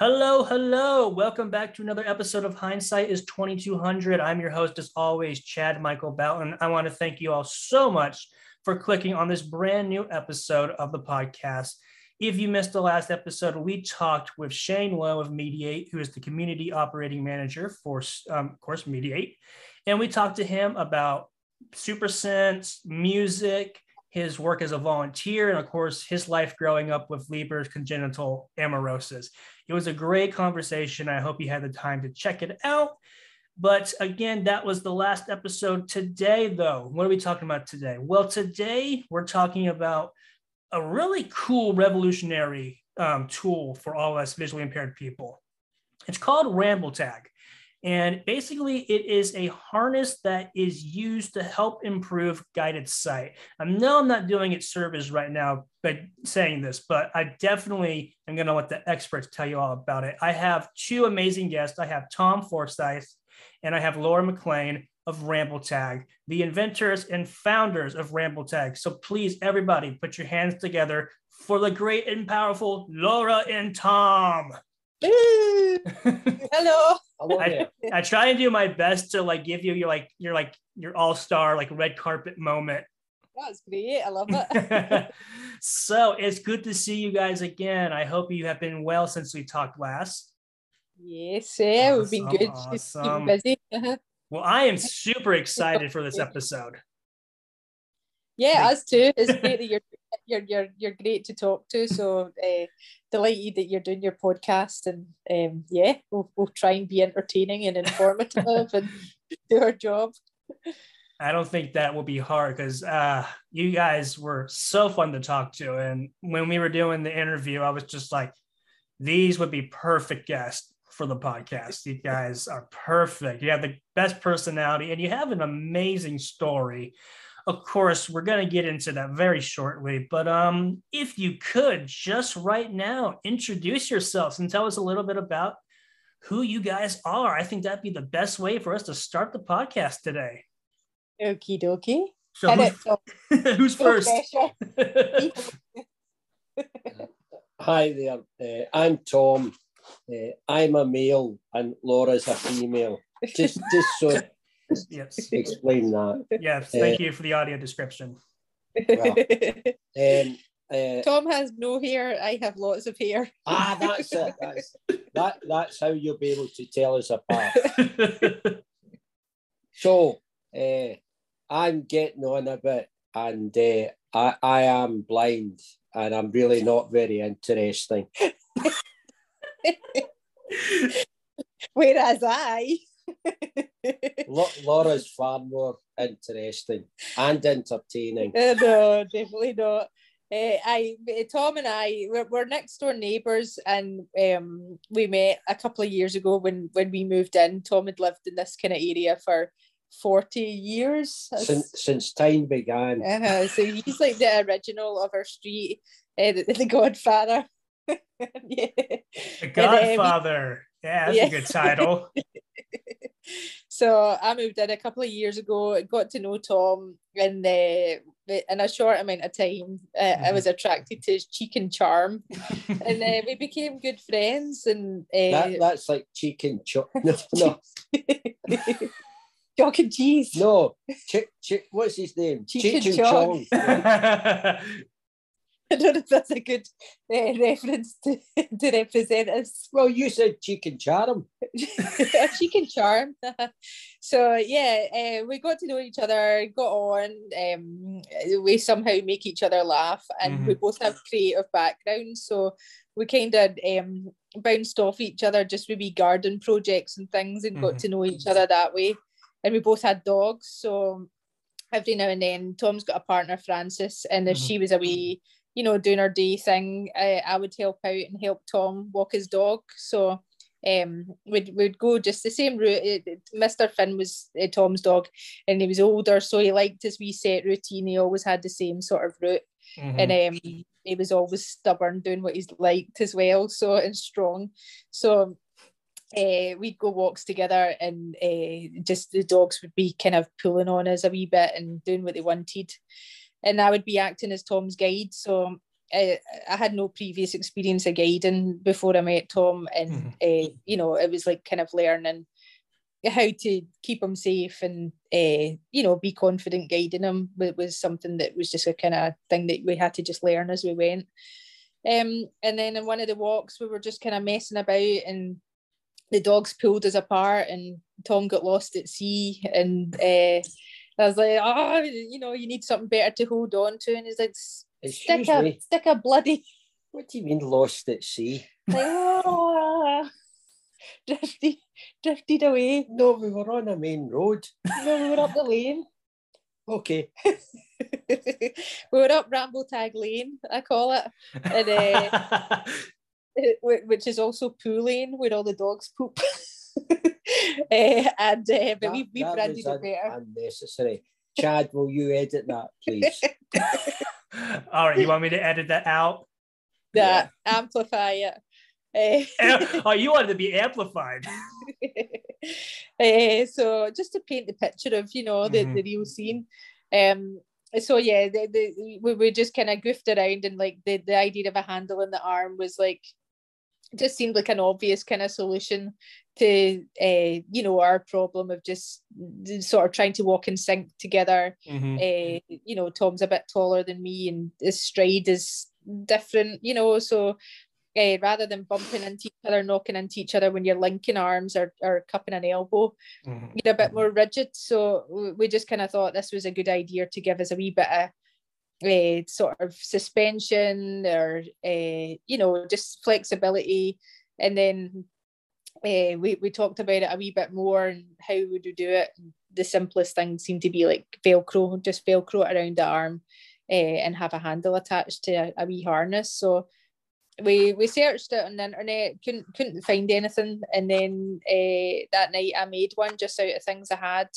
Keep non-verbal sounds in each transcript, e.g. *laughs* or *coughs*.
Hello, hello. Welcome back to another episode of Hindsight is 2200. I'm your host, as always, Chad Michael Bouton. I want to thank you all so much for clicking on this brand new episode of the podcast. If you missed the last episode, we talked with Shane Lowe of Mediate, who is the community operating manager for, um, of course, Mediate. And we talked to him about Super Sense, music, his work as a volunteer, and of course, his life growing up with Leber's congenital amaurosis. It was a great conversation. I hope you had the time to check it out. But again, that was the last episode. Today, though, what are we talking about today? Well, today we're talking about a really cool revolutionary um, tool for all us visually impaired people. It's called Ramble Tag. And basically, it is a harness that is used to help improve guided sight. I know I'm not doing it service right now by saying this, but I definitely am going to let the experts tell you all about it. I have two amazing guests. I have Tom Forsyth and I have Laura Maclean of Ramble Tag, the inventors and founders of Ramble Tag. So please, everybody, put your hands together for the great and powerful Laura and Tom. *laughs* Hello. I, I try and do my best to like give you your like your like your all-star like red carpet moment. That's great. I love it. *laughs* so it's good to see you guys again. I hope you have been well since we talked last. Yes, yeah, awesome, we've been good. Awesome. busy. *laughs* well, I am super excited for this *laughs* episode. Yeah, us too. It's great that you're you're you're you're great to talk to. So uh, delighted that you're doing your podcast, and um, yeah, we'll we'll try and be entertaining and informative and do our job. I don't think that will be hard because uh, you guys were so fun to talk to, and when we were doing the interview, I was just like, these would be perfect guests for the podcast. You guys are perfect. You have the best personality, and you have an amazing story. Of course, we're going to get into that very shortly, but um, if you could just right now introduce yourselves and tell us a little bit about who you guys are, I think that'd be the best way for us to start the podcast today. Okie dokie. So *laughs* who's, who's first? *laughs* Hi there. Uh, I'm Tom. Uh, I'm a male and Laura's a female. Just, just so *laughs* yes. explain that. Yes, thank uh, you for the audio description. Well, um, uh, Tom has no hair. I have lots of hair. Ah, that's it. That's, that, that's how you'll be able to tell us apart. *laughs* so, uh, I'm getting on a bit, and uh, I, I am blind, and I'm really not very interesting. *laughs* Whereas I *laughs* Laura's far more interesting and entertaining. Uh, no, definitely not. Uh, I Tom and I we're, we're next door neighbours and um, we met a couple of years ago when when we moved in. Tom had lived in this kind of area for forty years since since time began. Uh-huh. So he's like the original of our street, uh, the, the Godfather. *laughs* yeah. The Godfather. Yeah, that's yeah. a good title. *laughs* so I moved in a couple of years ago, and got to know Tom in the in a short amount of time. Uh, mm-hmm. I was attracted to his cheek and charm, and uh, we *laughs* became good friends. And uh, that, that's like cheek and chop. *laughs* No, no. Chalk and cheese. No, chick, chick. What's his name? Cheech, and Chong. *laughs* I don't know if that's a good uh, reference to, *laughs* to represent us. Well, you said cheek and charm. cheek *laughs* and charm. so yeah, uh, we got to know each other, got on. Um, we somehow make each other laugh, and mm-hmm. we both have creative backgrounds, so we kind of um, bounced off each other just with wee garden projects and things, and mm-hmm. got to know each other that way. And we both had dogs, so every now and then Tom's got a partner, Francis, and if mm-hmm. she was away you know, doing our day thing, I, I would help out and help Tom walk his dog. So um, we'd, we'd go just the same route. It, Mr. Finn was uh, Tom's dog and he was older, so he liked his wee set routine. He always had the same sort of route. Mm-hmm. And um, he was always stubborn, doing what he's liked as well, so and strong. So uh, we'd go walks together and uh, just the dogs would be kind of pulling on us a wee bit and doing what they wanted and I would be acting as Tom's guide. So I, I, had no previous experience of guiding before I met Tom, and mm-hmm. uh, you know, it was like kind of learning how to keep him safe and uh, you know be confident guiding him it was something that was just a kind of thing that we had to just learn as we went um, and then in one of the walks we were just kind of messing about and the dogs pulled us apart and tom got lost at sea and uh, i was like oh you know you need something better to hold on to and he's like stick a, stick a bloody *laughs* what do you mean lost at sea *laughs* like, oh, drifted, drifted away. No, we were on a main road. *laughs* No, we were up the lane. Okay. we were up Ramble Tag Lane, I call it, and, uh, which is also poo lane where all the dogs poop. Uh, *laughs* and uh, but that, we we branded it better. Unnecessary. Chad, will you edit that, *laughs* please? *laughs* all right, you want me to edit that out? That yeah. amplify it. Eh. oh, you wanted to be amplified. uh, so just to paint the picture of you know the, mm-hmm. the real scene. Um, so yeah, the, the, we, we just kind of goofed around and like the, the idea of a handle in the arm was like just seemed like an obvious kind of solution to uh, you know our problem of just sort of trying to walk in sync together. Mm-hmm. Uh, you know, Tom's a bit taller than me, and his stride is different. You know, so uh, rather than bumping into each other, knocking into each other when you're linking arms or, or cupping an elbow, mm-hmm. you're a bit more rigid. So we just kind of thought this was a good idea to give us a wee bit of uh, sort of suspension or, uh, you know, just flexibility. And then uh, we, we talked about it a wee bit more and how would we do it. The simplest thing seemed to be like Velcro, just Velcro around the arm. Uh, and have a handle attached to a, a wee harness. So we we searched it on the internet, couldn't couldn't find anything, and then that night I made one just out of things I had,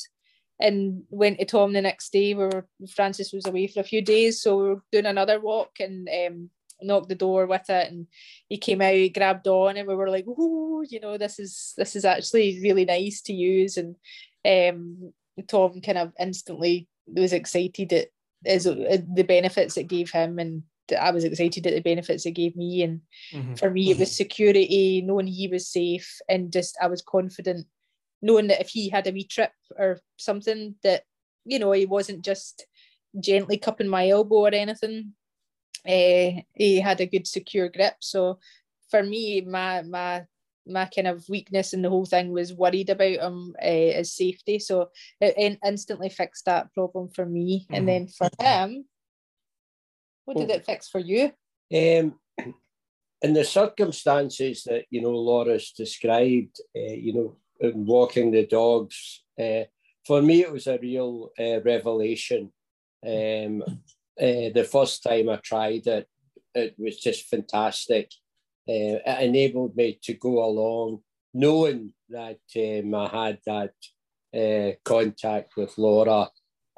and went to Tom the next day. where Francis was away for a few days, so we were doing another walk and um, knocked the door with it, and he came out, grabbed on, and we were like, "Oh, you know, this is this is actually really nice to use," and um, Tom kind of instantly was excited at as the benefits it gave him and I was excited at the benefits it gave me. And mm-hmm. for me, it was security, knowing he was safe, and just I was confident, knowing that if he had a wee trip or something, that you know he wasn't just gently cupping my elbow or anything. Uh, he had a good secure grip. So for me, my my my kind of weakness in the whole thing was worried about him uh, his safety. So it, instantly fixed that problem for me. Mm-hmm. And then for him, what did it fix for you? Um, *clears throat* in the circumstances that you know Laura's described, uh, you know, in walking the dogs, uh, for me it was a real uh, revelation. Um, uh, the first time I tried it, it was just fantastic. It enabled me to go along, knowing that um, I had that contact with Laura,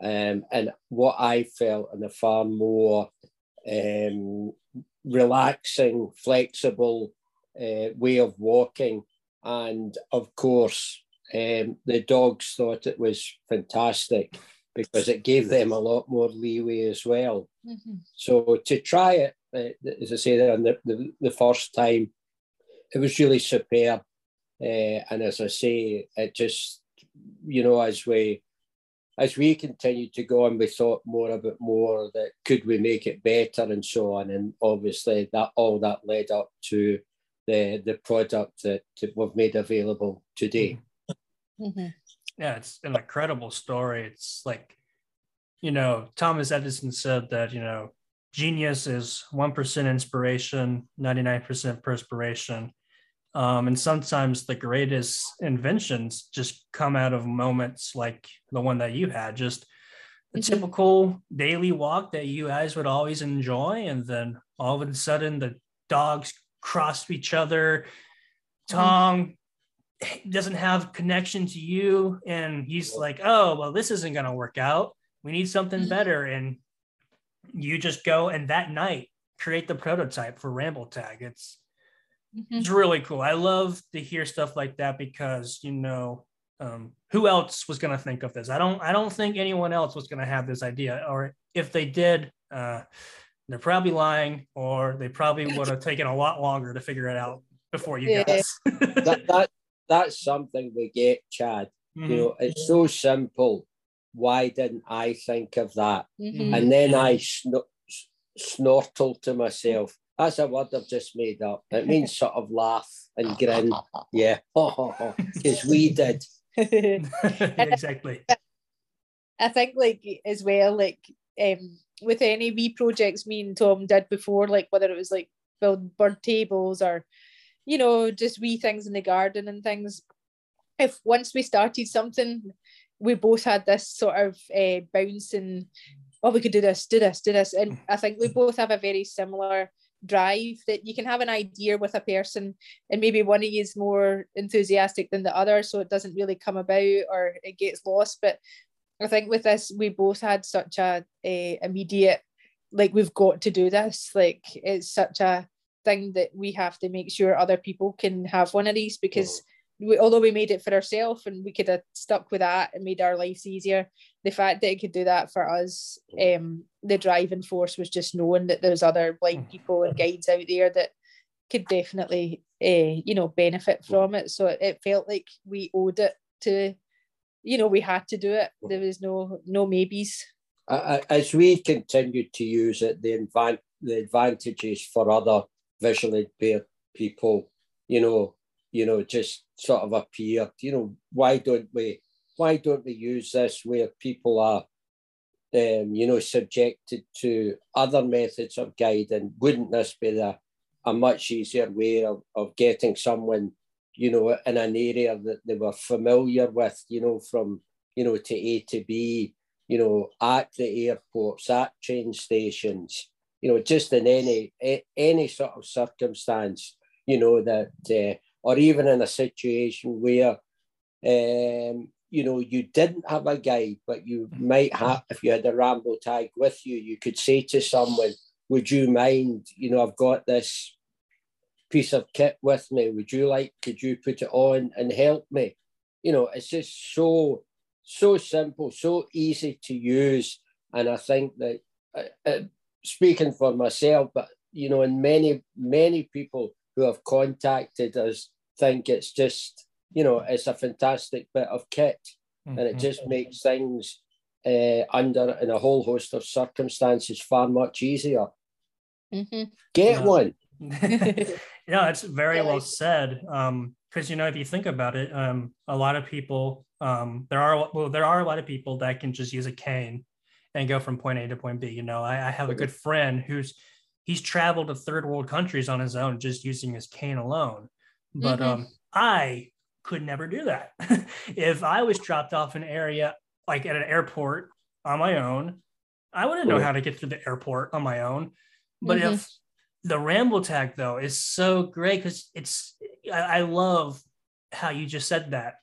um, and what I felt in a far more um, relaxing, flexible way of walking. And of course, um, the dogs thought it was fantastic because it gave them a lot more leeway as well. Mm-hmm. So to try it, uh, as I say, the, the, the first time, it was really superb. Uh, and as I say, it just, you know, as we as we continued to go on, we thought more about more that could we make it better and so on. And obviously that all that led up to the the product that we've made available today. Mm-hmm. Yeah, it's an incredible story. It's like, you know, Thomas Edison said that, you know, genius is 1% inspiration, 99% perspiration. Um, and sometimes the greatest inventions just come out of moments like the one that you had, just a mm-hmm. typical daily walk that you guys would always enjoy. And then all of a sudden the dogs cross each other. Mm-hmm. Tom doesn't have connection to you. And he's like, oh, well, this isn't going to work out. We need something mm-hmm. better. And you just go and that night create the prototype for Ramble Tag. It's Mm-hmm. It's really cool. I love to hear stuff like that because you know um, who else was going to think of this? I don't. I don't think anyone else was going to have this idea, or if they did, uh, they're probably lying or they probably *laughs* would have taken a lot longer to figure it out before you Yeah. guys. *laughs* that, that that's something we get, Chad. Mhm. You know, it's so simple. Why didn't I think of that? Mhm. And then I sno- s- snortle to myself. That's a word I've just made up. It means *laughs* sort of laugh and grin. Yeah, because we did. exactly. I think like as well, like um with any wee projects me and Tom did before, like whether it was like build bird tables or you know, just wee things in the garden and things. If once we started something, we both had this sort of uh, bouncing, oh, we could do this, do this, do this. And I think we both have a very similar drive that you can have an idea with a person and maybe one of you is more enthusiastic than the other so it doesn't really come about or it gets lost but I think with this, we both had such a, a immediate, like we've got to do this. Like it's such a thing that we have to make sure other people can have one of these because we, although we made it for ourselves and we could have stuck with that and made our lives easier, the fact that it could do that for us, um, the driving force was just knowing that there's other blind people and guides out there that could definitely, uh, you know, benefit from it. So it, it felt like we owed it to you know we had to do it there was no no maybes As we continued to use it, the, advan- the advantages for other visually impaired people, you know, you know, just sort of appeared. You know, why don't we? Why don't we use this where people are, um, you know, subjected to other methods of guiding? Wouldn't this be the, a much easier way of, of getting someone, you know, in an area that they were familiar with, you know, from you know to A to B, you know, at the airports, at train stations, you know, just in any any sort of circumstance, you know, that uh, or even in a situation where um, you know, you didn't have a guide, but you might have if you had a Ramble tag with you, you could say to someone, Would you mind, you know, I've got this piece of kit with me. Would you like, could you put it on and help me? You know, it's just so so simple, so easy to use. And I think that, uh, uh, speaking for myself, but you know, and many, many people who have contacted us think it's just, you know, it's a fantastic bit of kit and it Mhm. just makes things uh, under in a whole host of circumstances far much easier. Mhm. Get Yeah. one. *laughs* *laughs* yeah, it's very well said. Um, because you know, if you think about it, um, a lot of people, um, there are well, there are a lot of people that can just use a cane and go from point A to point B. You know, I, I have a good friend who's he's traveled to third world countries on his own just using his cane alone. But Mhm. um, I could never do that. *laughs* if I was dropped off an area like at an airport on my own, I wouldn't know how to get through the airport on my own. But Mhm. if the ramble tag though is so great because it's I, I love how you just said that.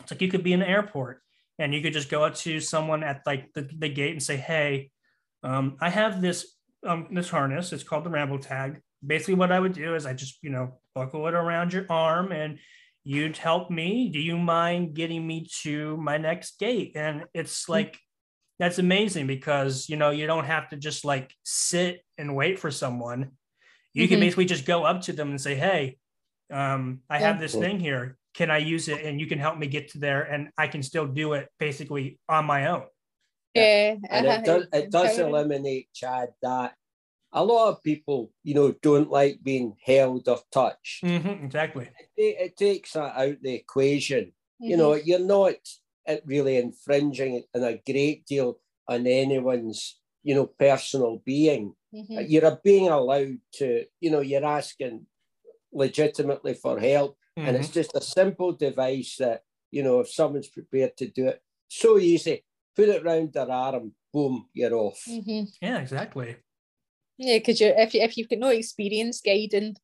It's like you could be in an airport and you could just go up to someone at like the, the gate and say, Hey, um, I have this um this harness. It's called the ramble tag. Basically, what I would do is I just, you know, buckle it around your arm and you'd help me. Do you mind getting me to my next gate? And it's like that's amazing because you know you don't have to just like sit and wait for someone you can Mhm. basically just go up to them and say hey um, i have Yeah. this thing here can i use it and you can help me get to there and i can still do it basically on my own yeah and it *laughs* does it does eliminate Chad that a lot of people you know don't like being held or touched. Mhm, exactly It, it takes that out the equation. You Mhm. know, you're not really infringing in a great deal on anyone's you know personal being. Mhm. You're being allowed to you know you're asking legitimately for help, and Mhm. it's just a simple device that you know if someone's prepared to do it, so easy. Put it round their arm, boom, you're off. Mhm. yeah exactly Yeah, because you if you if you've got no experience guiding,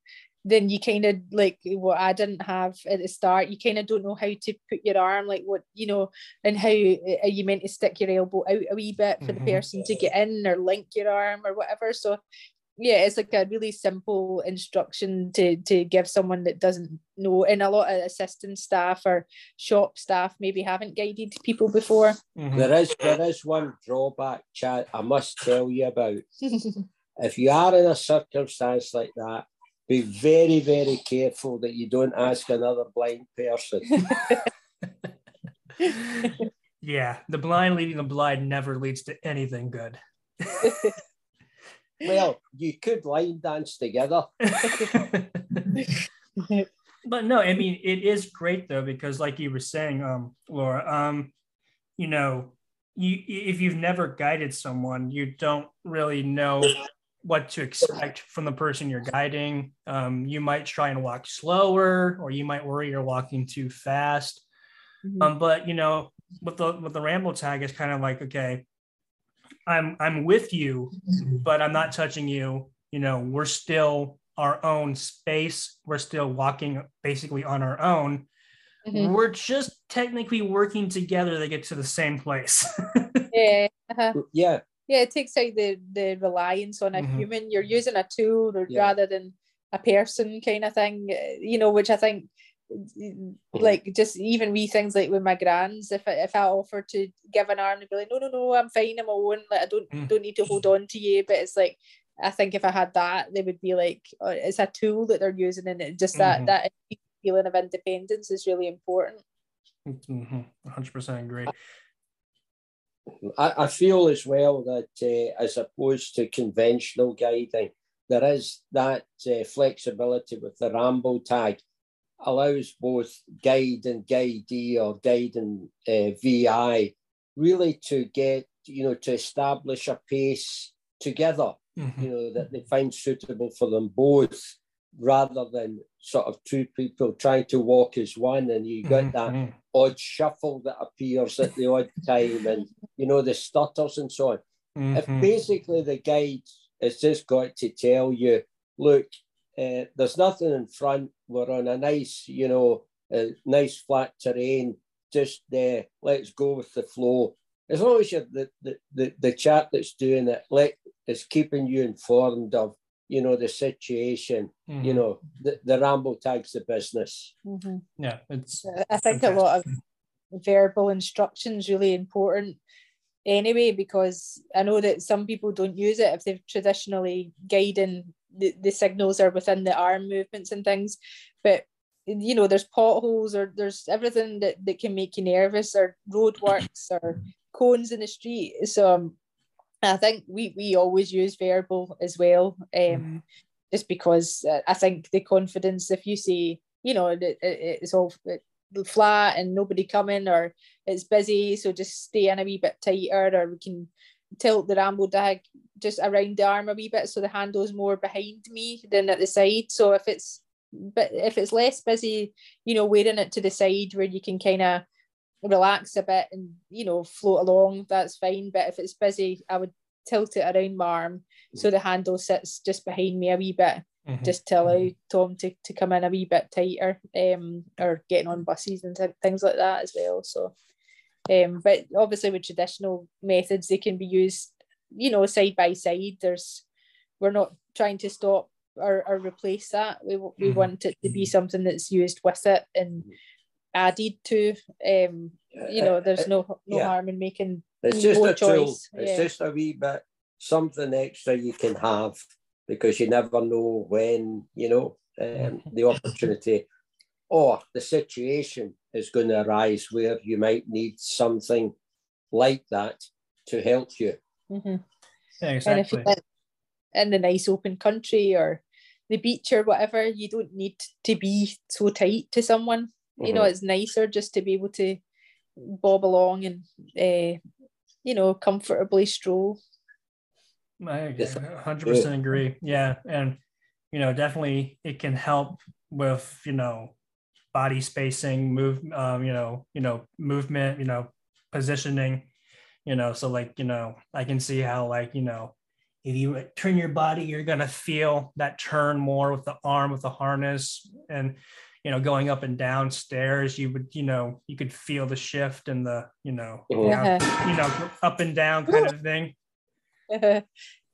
then you kind of like what I didn't have at the start. You kind of don't know how to put your arm, like what you know, and how are you meant to stick your elbow out a wee bit for Mhm. the person to get in or link your arm or whatever. So yeah, it's like a really simple instruction to to give someone that doesn't know. And a lot of assistant staff or shop staff maybe haven't guided people before. Mhm. There is there is one drawback, Chad. I must tell you about. *laughs* if you are in a circumstance like that, be very, very careful that you don't ask another blind person. *laughs* yeah, the blind leading the blind never leads to anything good. *laughs* well, you could line dance together. *laughs* but no, I mean it is great though because, like you were saying, um, Laura, um, you know, you if you've never guided someone, you don't really know what to expect from the person you're guiding. Um, you might try and walk slower, or you might worry you're walking too fast. Mm-hmm. Um, but you know, with the with the ramble tag, it's kind of like, okay, I'm I'm with you, but I'm not touching you. You know, we're still our own space. We're still walking basically on our own. Mm-hmm. We're just technically working together to get to the same place. *laughs* yeah. Uh-huh. Yeah yeah it takes out the the reliance on a mm-hmm. human you're using a tool yeah. rather than a person kind of thing you know which i think mm-hmm. like just even wee things like with my grands if I, if I offer to give an arm and be like no no no I'm fine I'm own like I don't mm. don't need to hold on to you but it's like I think if I had that they would be like oh, it's a tool that they're using and it just that mm-hmm. that feeling of independence is really important mm-hmm. 100% agree I, I feel as well that uh, as opposed to conventional guiding, there is that uh, flexibility with the Ramble tag allows both guide and guidee or guide and uh, VI really to get, you know, to establish a pace together, mm-hmm. you know, that they find suitable for them both rather than sort of two people trying to walk as one and you get mm-hmm. that odd shuffle that appears at the odd *laughs* time and you know the stutters and so on mm-hmm. if basically the guide has just got to tell you look uh, there's nothing in front we're on a nice you know a nice flat terrain just there uh, let's go with the flow as long as you're the, the, the, the chap that's doing it let is keeping you informed of you know the situation mm-hmm. you know the, the ramble tags the business mm-hmm. yeah it's i think fantastic. a lot of verbal instructions really important anyway because i know that some people don't use it if they've traditionally guiding the, the signals are within the arm movements and things but you know there's potholes or there's everything that, that can make you nervous or roadworks or cones in the street so um, I think we we always use verbal as well, um, mm-hmm. just because uh, I think the confidence. If you say, you know, it, it, it's all flat and nobody coming, or it's busy, so just stay in a wee bit tighter, or we can tilt the ramble tag just around the arm a wee bit so the handle's more behind me than at the side. So if it's but if it's less busy, you know, wearing it to the side where you can kind of relax a bit and you know float along that's fine but if it's busy i would tilt it around my arm so the handle sits just behind me a wee bit mm-hmm. just to allow mm-hmm. tom to, to come in a wee bit tighter um or getting on buses and t- things like that as well so um but obviously with traditional methods they can be used you know side by side there's we're not trying to stop or, or replace that we, we mm-hmm. want it to be something that's used with it and added to. Um, you know, there's no no yeah. harm in making. It's just a choice. tool. It's yeah. just a wee bit something extra you can have because you never know when you know um, mm-hmm. the opportunity or the situation is going to arise where you might need something like that to help you. Mm-hmm. Yeah, exactly. in the nice open country or the beach or whatever, you don't need to be so tight to someone you mm-hmm. know it's nicer just to be able to bob along and uh, you know comfortably stroll I 100% agree. Yeah. And, you know, definitely it can help with, you know, body spacing, move, um, you know, you know, movement, you know, positioning, you know, so like, you know, I can see how like, you know, if you turn your body, you're going to feel that turn more with the arm, with the harness. And, you know going up and down stairs you would you know you could feel the shift and the you know yeah. down, you know up and down kind of thing *laughs*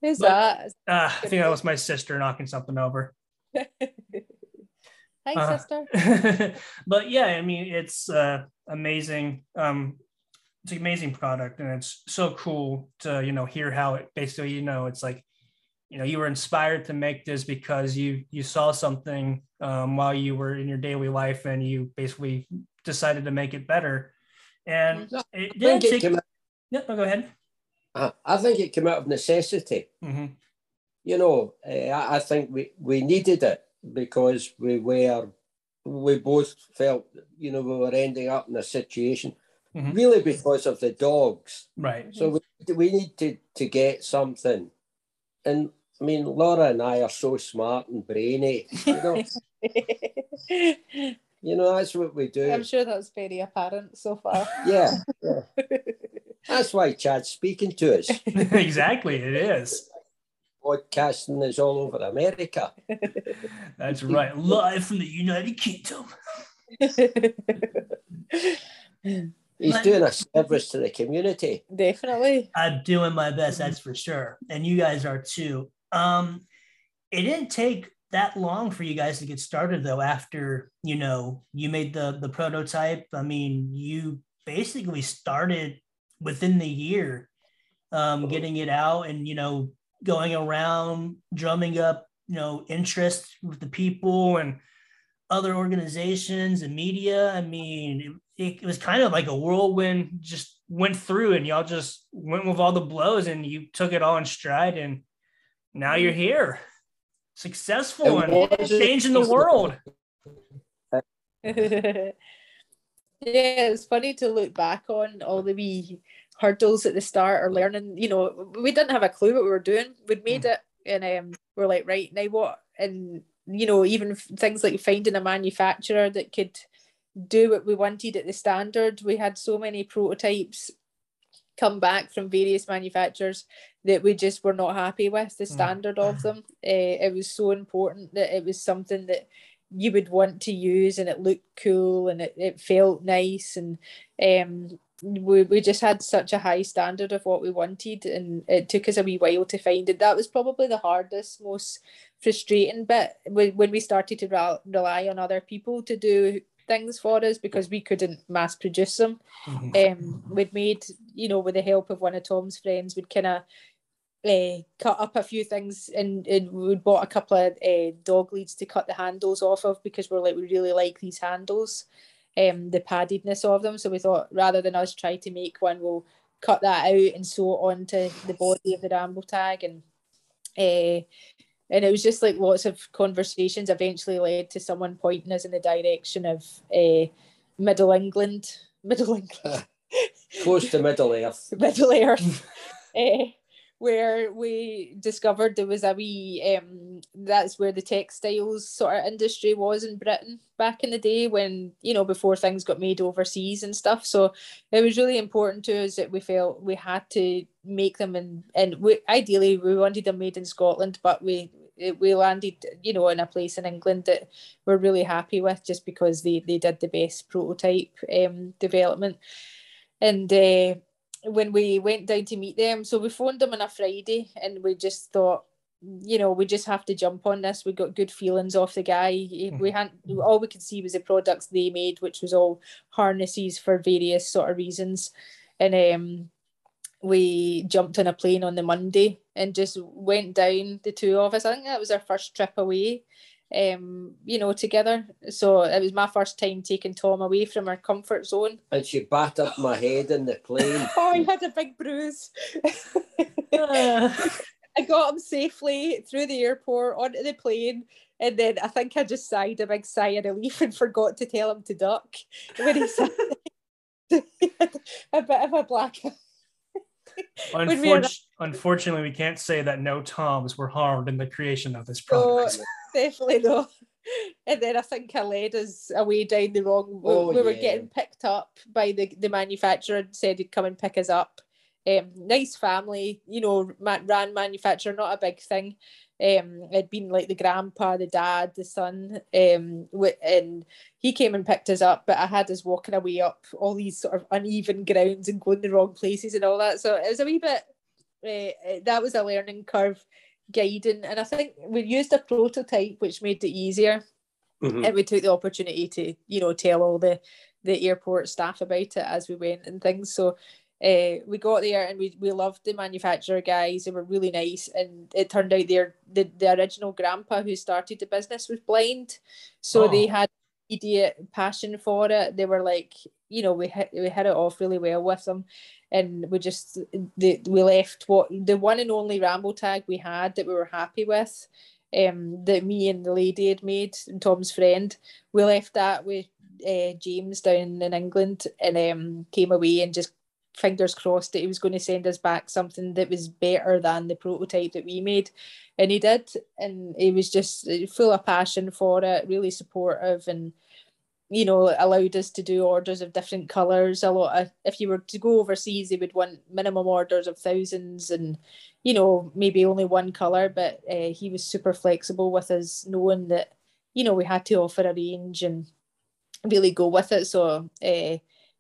who's that uh, i think that was my sister knocking something over *laughs* Hi, uh, sister. *laughs* but yeah, I mean, it's uh, amazing. Um, it's an amazing product, and it's so cool to you know hear how it basically you know it's like you know you were inspired to make this because you you saw something um, while you were in your daily life and you basically decided to make it better. And it didn't take it yeah no, go ahead. Uh, i think it came out of necessity. Mm-hmm. you know uh, I think we we needed it because we were we both felt you know we were ending up in a situation mm-hmm. really because of the dogs. Right. So we, we need to to get something. And I mean, Laura and I are so smart and brainy. You know, *laughs* *laughs* you know that's what we do. I'm sure that's very apparent so far. Yeah, yeah. *laughs* that's why Chad's speaking to us. *laughs* exactly, it is. Podcasting is all over America. That's right, live from the United Kingdom. He's like, doing a service to the community. Definitely. I'm doing my best, that's for sure. And you guys are too. Um, it didn't take that long for you guys to get started though after you know you made the the prototype? I mean you basically started within the year um, getting it out and you know going around drumming up you know interest with the people and other organizations and media. I mean it, it was kind of like a whirlwind just went through and y'all just went with all the blows and you took it all in stride and now you're here, successful and, and changing the world. *laughs* yeah, it's funny to look back on all the wee hurdles at the start or learning. You know, we didn't have a clue what we were doing. We'd made mm. it, and um, we're like, right now what? And you know, even things like finding a manufacturer that could do what we wanted at the standard. We had so many prototypes come back from various manufacturers that we just were not happy with the mm. standard mm. of *sighs* them. Uh, it was so important that it was something that you would want to use and it looked cool and it, it felt nice and um we, we just had such a high standard of what we wanted and it took us a wee while to find it that was probably the hardest most frustrating bit when we started to rely on other people to do things for us because we couldn't mass produce them. Mm-hmm. Um, we'd made, you know, with the help of one of Tom's friends, we'd kind of uh, cut up a few things and, and we bought a couple of uh, dog leads to cut the handles off of because we're like, we really like these handles, um, the paddedness of them. So we thought rather than us try to make one, we'll cut that out and sew it onto the body of the Ramble tag and uh, and it was just like lots of conversations eventually led to someone pointing us in the direction of uh, middle england. *laughs* Middle england. *laughs* Close to middle earth. Middle earth. Uh, *laughs* where we discovered there was a wee um that's where the textiles sort of industry was in Britain back in the day when you know before things got made overseas and stuff. So it was really important to us that we felt we had to make them and and we ideally we wanted them made in Scotland but we we landed you know in a place in England that we're really happy with just because they they did the best prototype um development. And uh, when we went down to meet them, so we phoned them on a Friday and we just thought, you know, we just have to jump on this. We got good feelings off the guy. Mm-hmm. We had all we could see was the products they made, which was all harnesses for various sort of reasons. And um we jumped on a plane on the Monday and just went down the two of us. I think that was our first trip away um, you know, together. So it was my first time taking Tom away from our comfort zone. And she battered my head in the plane. *laughs* oh, he had a big bruise. *laughs* I got him safely through the airport onto the plane. And then I think I just sighed a big sigh of relief and forgot to tell him to duck when he said *laughs* a bit of a black Unfortunately, *laughs* unfortunately, we can't say that no Toms were harmed in the creation of this product. *laughs* definitely not. And then I think I led us away down the wrong. Oh, we, were getting picked up by the, the manufacturer and said he'd come and pick us up. Um, nice family, you know, ran manufacturer, not a big thing. Um, it'd been like the grandpa, the dad, the son, um, and he came and picked us up. But I had us walking away up all these sort of uneven grounds and going the wrong places and all that. So it was a wee bit. Uh, that was a learning curve guiding. And I think we used a prototype which made it easier. Mm-hmm. And we took the opportunity to, you know, tell all the the airport staff about it as we went and things. So uh, we got there and we, we loved the manufacturer guys. They were really nice, and it turned out their the, the original grandpa who started the business was blind, so oh. they had an immediate passion for it. They were like, you know, we hit we hit it off really well with them, and we just the, we left what the one and only ramble tag we had that we were happy with, um, that me and the lady had made, and Tom's friend. We left that with uh, James down in England and um, came away and just fingers crossed that he was going to send us back something that was better than the prototype that we made. And he did and he was just full of passion for it really supportive and you know allowed us to do orders of different colors a lot of if you were to go overseas they would want minimum orders of thousands and you know maybe only one color but uh, he was super flexible with us knowing that you know we had to offer a range and really go with it. So uh,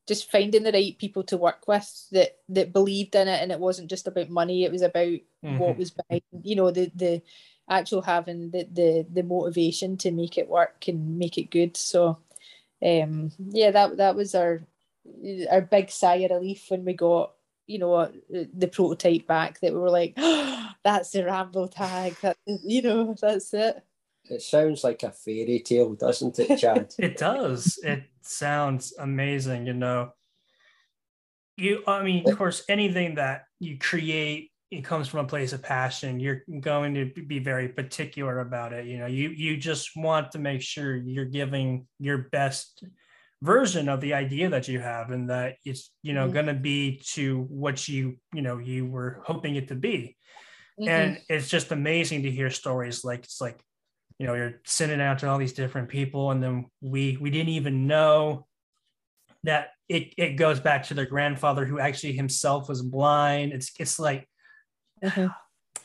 just finding the right people to work with that that believed in it and it wasn't just about money it was about mm-hmm. what was behind you know the the actual having the the the motivation to make it work and make it good. So um yeah that that was our our big sigh of relief when we got you know the prototype back that we were like *gasps* oh, that's the ramble tag. That you know that's it it sounds like a fairy tale, doesn't it, Chad? *laughs* it does. It sounds amazing. You know, you. I mean, of course, anything that you create, it comes from a place of passion. You're going to be very particular about it. You know, you you just want to make sure you're giving your best version of the idea that you have and that it's you know mm-hmm. going to be to what you you know you were hoping it to be mm-hmm. and it's just amazing to hear stories like it's like you know you're sending out to all these different people and then we we didn't even know that it, it goes back to their grandfather who actually himself was blind it's it's like mm-hmm.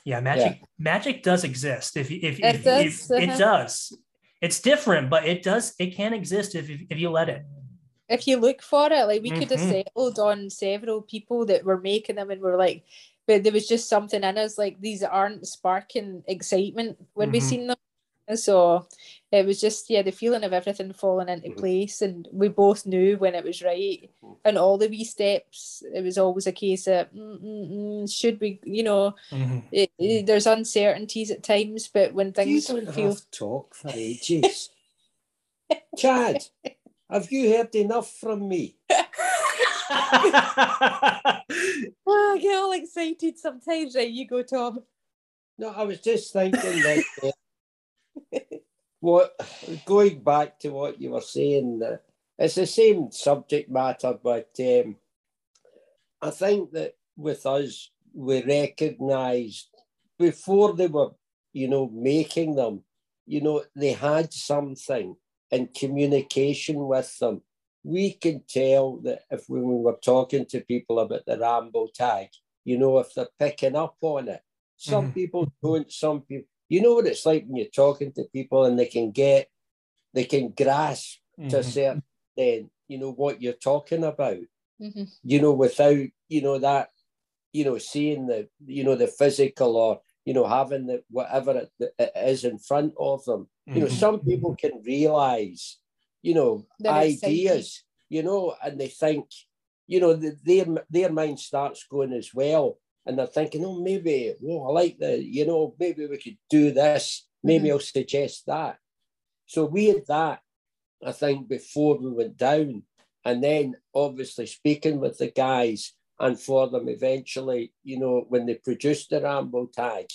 yeah magic yeah. magic does exist if if, it, if, does. If, uh-huh. it does it's different but it does it can exist if, if, if you let it if you look for it like we mm-hmm. could have mm-hmm. settled on several people that were making them and we're like but there was just something in us like these aren't sparking excitement when mm-hmm. we seen them so it was just yeah the feeling of everything falling into mm-hmm. place, and we both knew when it was right. Mm-hmm. And all the wee steps, it was always a case of mm, should we, you know, mm-hmm. it, it, there's uncertainties at times, but when things you don't feel talk for ages, *laughs* Chad, have you heard enough from me? *laughs* oh, I get all excited sometimes. Right, you go, Tom. No, I was just thinking that *laughs* what going back to what you were saying, it's the same subject matter, but um, I think that with us, we recognised before they were, you know, making them, you know, they had something in communication with them. We can tell that if we were talking to people about the Ramble tag, you know, if they're picking up on it. Some mm-hmm. people don't, some people you know what it's like when you're talking to people and they can get, they can grasp mm-hmm. to a certain then you know what you're talking about. Mm-hmm. You know, without you know that, you know, seeing the you know the physical or you know having the whatever it, it is in front of them. Mm-hmm. You know, mm-hmm. some people can realize, you know, They're ideas. You know, and they think, you know, the, their their mind starts going as well and they're thinking, oh, maybe, oh, I like the, you know, maybe we could do this. Maybe mm-hmm. I'll suggest that. So we had that, I think, before we went down. And then obviously speaking with the guys and for them eventually, you know, when they produced the Ramble tag,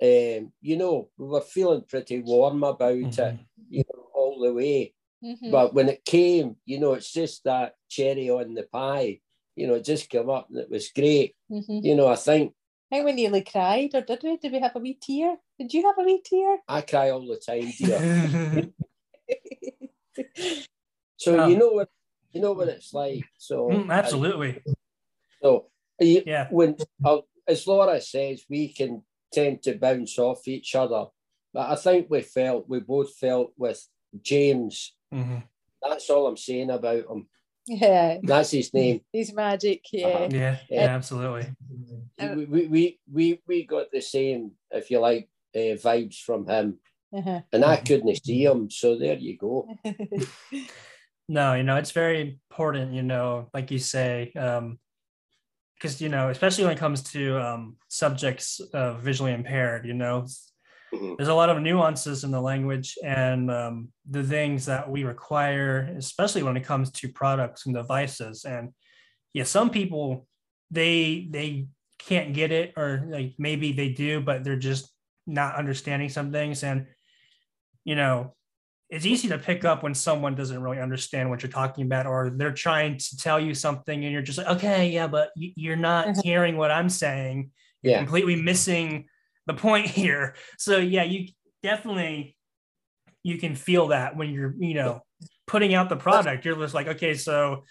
um, you know, we were feeling pretty warm about mm-hmm. it, you know, all the way. Mm-hmm. But when it came, you know, it's just that cherry on the pie you know, just come up and it was great. Mm-hmm. You know, I think. I think we nearly cried, or did we? Did we have a wee tear? Did you have a wee tear? I cry all the time, dear. *laughs* *laughs* so you know what you know what it's like. So mm, absolutely. I, so you, yeah, when uh, as Laura says, we can tend to bounce off each other, but I think we felt we both felt with James. Mm-hmm. That's all I'm saying about him. Yeah, that's his name. *laughs* He's magic. Yeah, uh-huh. yeah, yeah, absolutely. We, we we we got the same, if you like, uh, vibes from him, uh-huh. and I couldn't see him. So there you go. *laughs* no, you know it's very important. You know, like you say, um, because you know, especially when it comes to um, subjects uh, visually impaired, you know, mm-hmm. there's a lot of nuances in the language and um, the things that we require, especially when it comes to products and devices. And yeah, some people they they can't get it, or like maybe they do, but they're just not understanding some things. And you know, it's easy to pick up when someone doesn't really understand what you're talking about or they're trying to tell you something and you're just like okay yeah but you're not mm-hmm. hearing what i'm saying yeah. you're completely missing the point *laughs* here. So yeah you definitely you can feel that when you're you know putting out the product. You're just like okay so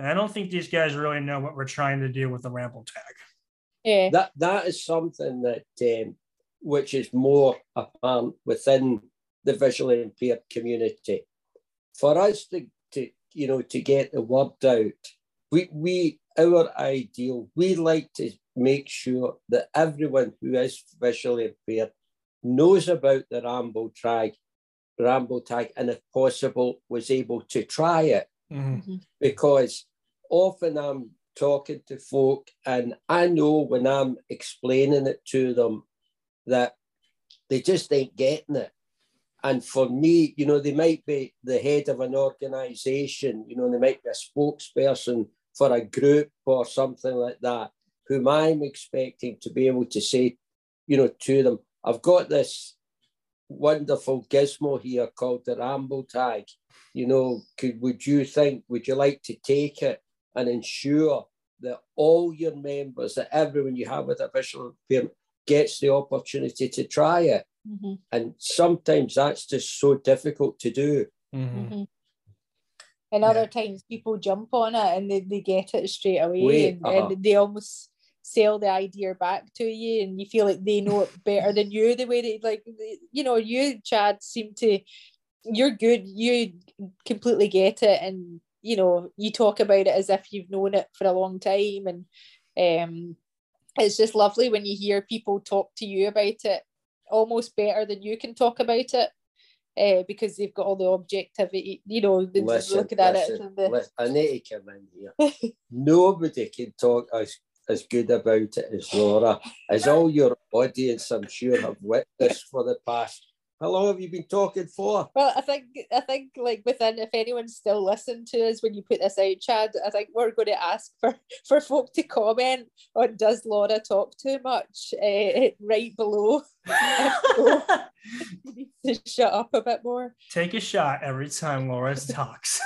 i don't think these guys really know what we're trying to do with the ramble tag. Yeah. That that is something that um, which is more apparent within the visually impaired community. For us to, to you know to get the word out, we we our ideal, we like to make sure that everyone who is visually impaired knows about the Ramble tag, Ramble tag, and if possible, was able to try it. Mm-hmm. Because often I'm talking to folk, and I know when I'm explaining it to them that they just ain't getting it. And for me, you know, they might be the head of an organization, you know, they might be a spokesperson for a group or something like that, whom I'm expecting to be able to say, you know, to them, I've got this wonderful gizmo here called the Ramble Tag. You know, could would you think, would you like to take it and ensure that all your members, that everyone you have with a visual impairment gets the opportunity to try it? Mm-hmm. And sometimes that's just so difficult to do. Mm-hmm. mm-hmm. And other yeah. times people jump on it and they, they get it straight away Wait, and, uh-huh. and, they almost sell the idea back to you and you feel like they know it better than you the way they like you know you Chad seem to you're good you completely get it and you know you talk about it as if you've known it for a long time and um it's just lovely when you hear people talk to you about it almost better than you can talk about it. Uh, because they've got all the objectivity, you know, listen, looking at listen, it. The... Listen, I need to come in here. *laughs* Nobody can talk as, as good about it as Laura, as all your audience, I'm sure, have witnessed for the past how long have you been talking for? Well, I think I think like within if anyone's still listening to us when you put this out, Chad, I think we're going to ask for *laughs* for folk to comment on does Laura talk too much uh, right below. *laughs* *laughs* you need to shut up a bit more. Take a shot every time Laura talks.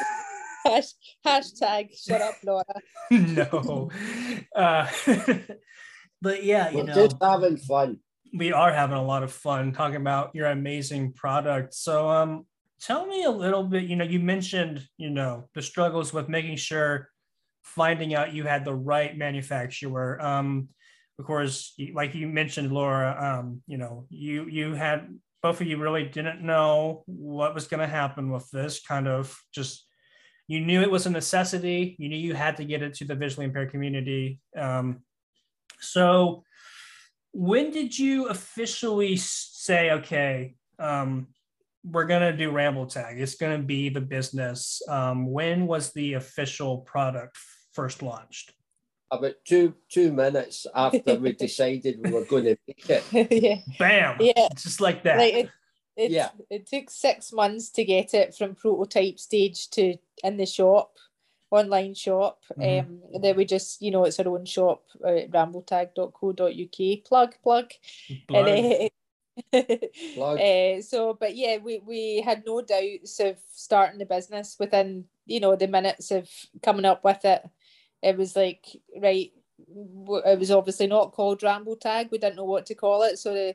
Hash, hashtag shut up, Laura. *laughs* no. Uh, *laughs* but yeah, you We're know, just having fun we are having a lot of fun talking about your amazing product. So, um, tell me a little bit. You know, you mentioned you know the struggles with making sure finding out you had the right manufacturer. Um, of course, like you mentioned, Laura, um, you know, you you had both of you really didn't know what was going to happen with this. Kind of just you knew it was a necessity. You knew you had to get it to the visually impaired community. Um, so when did you officially say, okay, um, we're gonna do Ramble Tag? It's gonna be the business. Um, when was the official product first launched? About two two minutes after we *laughs* decided we were going to make it. *laughs* yeah. Bam. Yeah. Just like that. Like it, it, yeah. It took six months to get it from prototype stage to in the shop online shop. Mm-hmm. Um, then we just, you know, it's our own shop, uh, rambletag.co.uk. Plug, plug. plug. And, uh, *laughs* plug. Uh, so, but yeah, we, we had no doubts of starting the business within, you know, the minutes of coming up with it. It was like, right, it was obviously not called Ramble Tag. We didn't know what to call it. So the,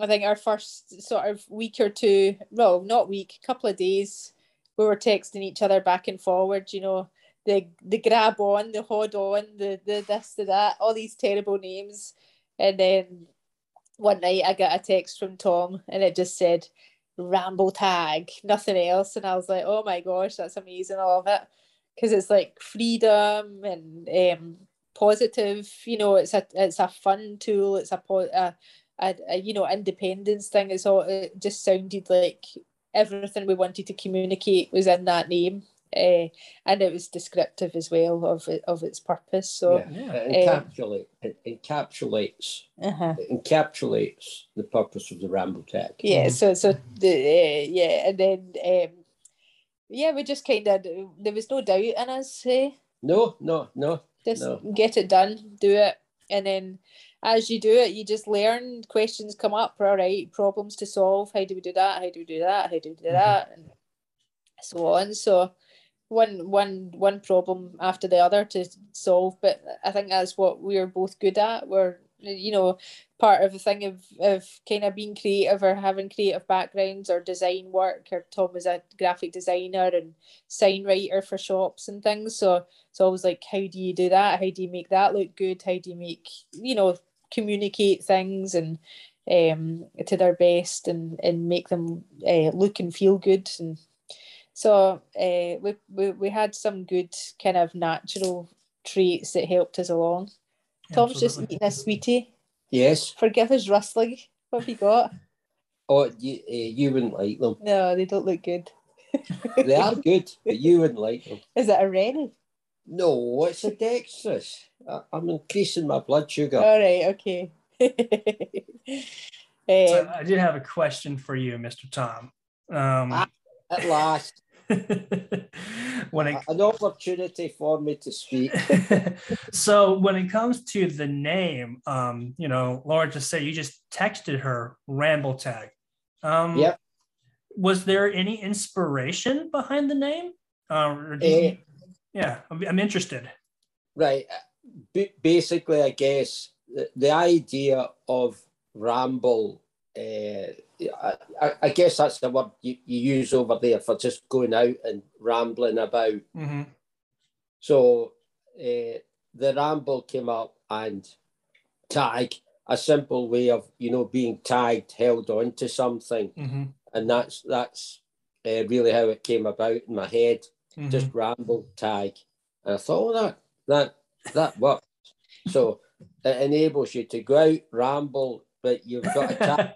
I think our first sort of week or two, well, not week, couple of days, we were texting each other back and forward, you know, the the grab on, the hold on, the the this, the that, all these terrible names. And then one night I got a text from Tom and it just said ramble tag, nothing else. And I was like, oh my gosh, that's amazing. I love it. Because it's like freedom and um, positive, you know, it's a it's a fun tool, it's a, a, a, a you know, independence thing. It's all it just sounded like everything we wanted to communicate was in that name uh, and it was descriptive as well of it, of its purpose. So yeah. yeah. It, encapsulate, it encapsulates uh-huh. it encapsulates the purpose of the ramble tag. Yeah. So so the uh, yeah, and then um, yeah, we just kind of there was no doubt in us. Hey? No, no, no. Just no. get it done, do it, and then as you do it, you just learn. Questions come up. All right, problems to solve. How do we do that? How do we do that? How do we do mm-hmm. that? And so on. So one one one problem after the other to solve but i think that's what we're both good at we're you know part of the thing of, of kind of being creative or having creative backgrounds or design work or tom was a graphic designer and sign writer for shops and things so it's always like how do you do that how do you make that look good how do you make you know communicate things and um to their best and and make them uh, look and feel good and so uh, we, we, we had some good kind of natural traits that helped us along. Tom's just eating a sweetie. Yes. Forgive his rustling. What have you got? *laughs* Oh, you, uh, you wouldn't like them. No, they don't look good. they are *laughs* good, but you wouldn't like them. Is it a Rennie? No, it's a Dextrose. I'm increasing my blood sugar. All right, okay. *laughs* um, so I did have a question for you, Mr. Tom. Um, ah, at last. *laughs* when it, an opportunity for me to speak. *laughs* so when it comes to the name, um, you know, Laura just said you just texted her ramble tag. Um, yep. Was there any inspiration behind the name? Uh, you, uh, yeah, I'm, I'm, interested. Right. B- basically, I guess the, the idea of ramble uh, I, I, guess that's the word you, you, use over there for just going out and rambling about. Mm-hmm. So uh, the ramble came up and tag, a simple way of you know being tagged, held on to something, mm-hmm. and that's that's uh, really how it came about in my head. Mm-hmm. Just ramble tag, and I thought, oh, that that that works. so it enables you to go out, ramble, but you've got a *laughs* tag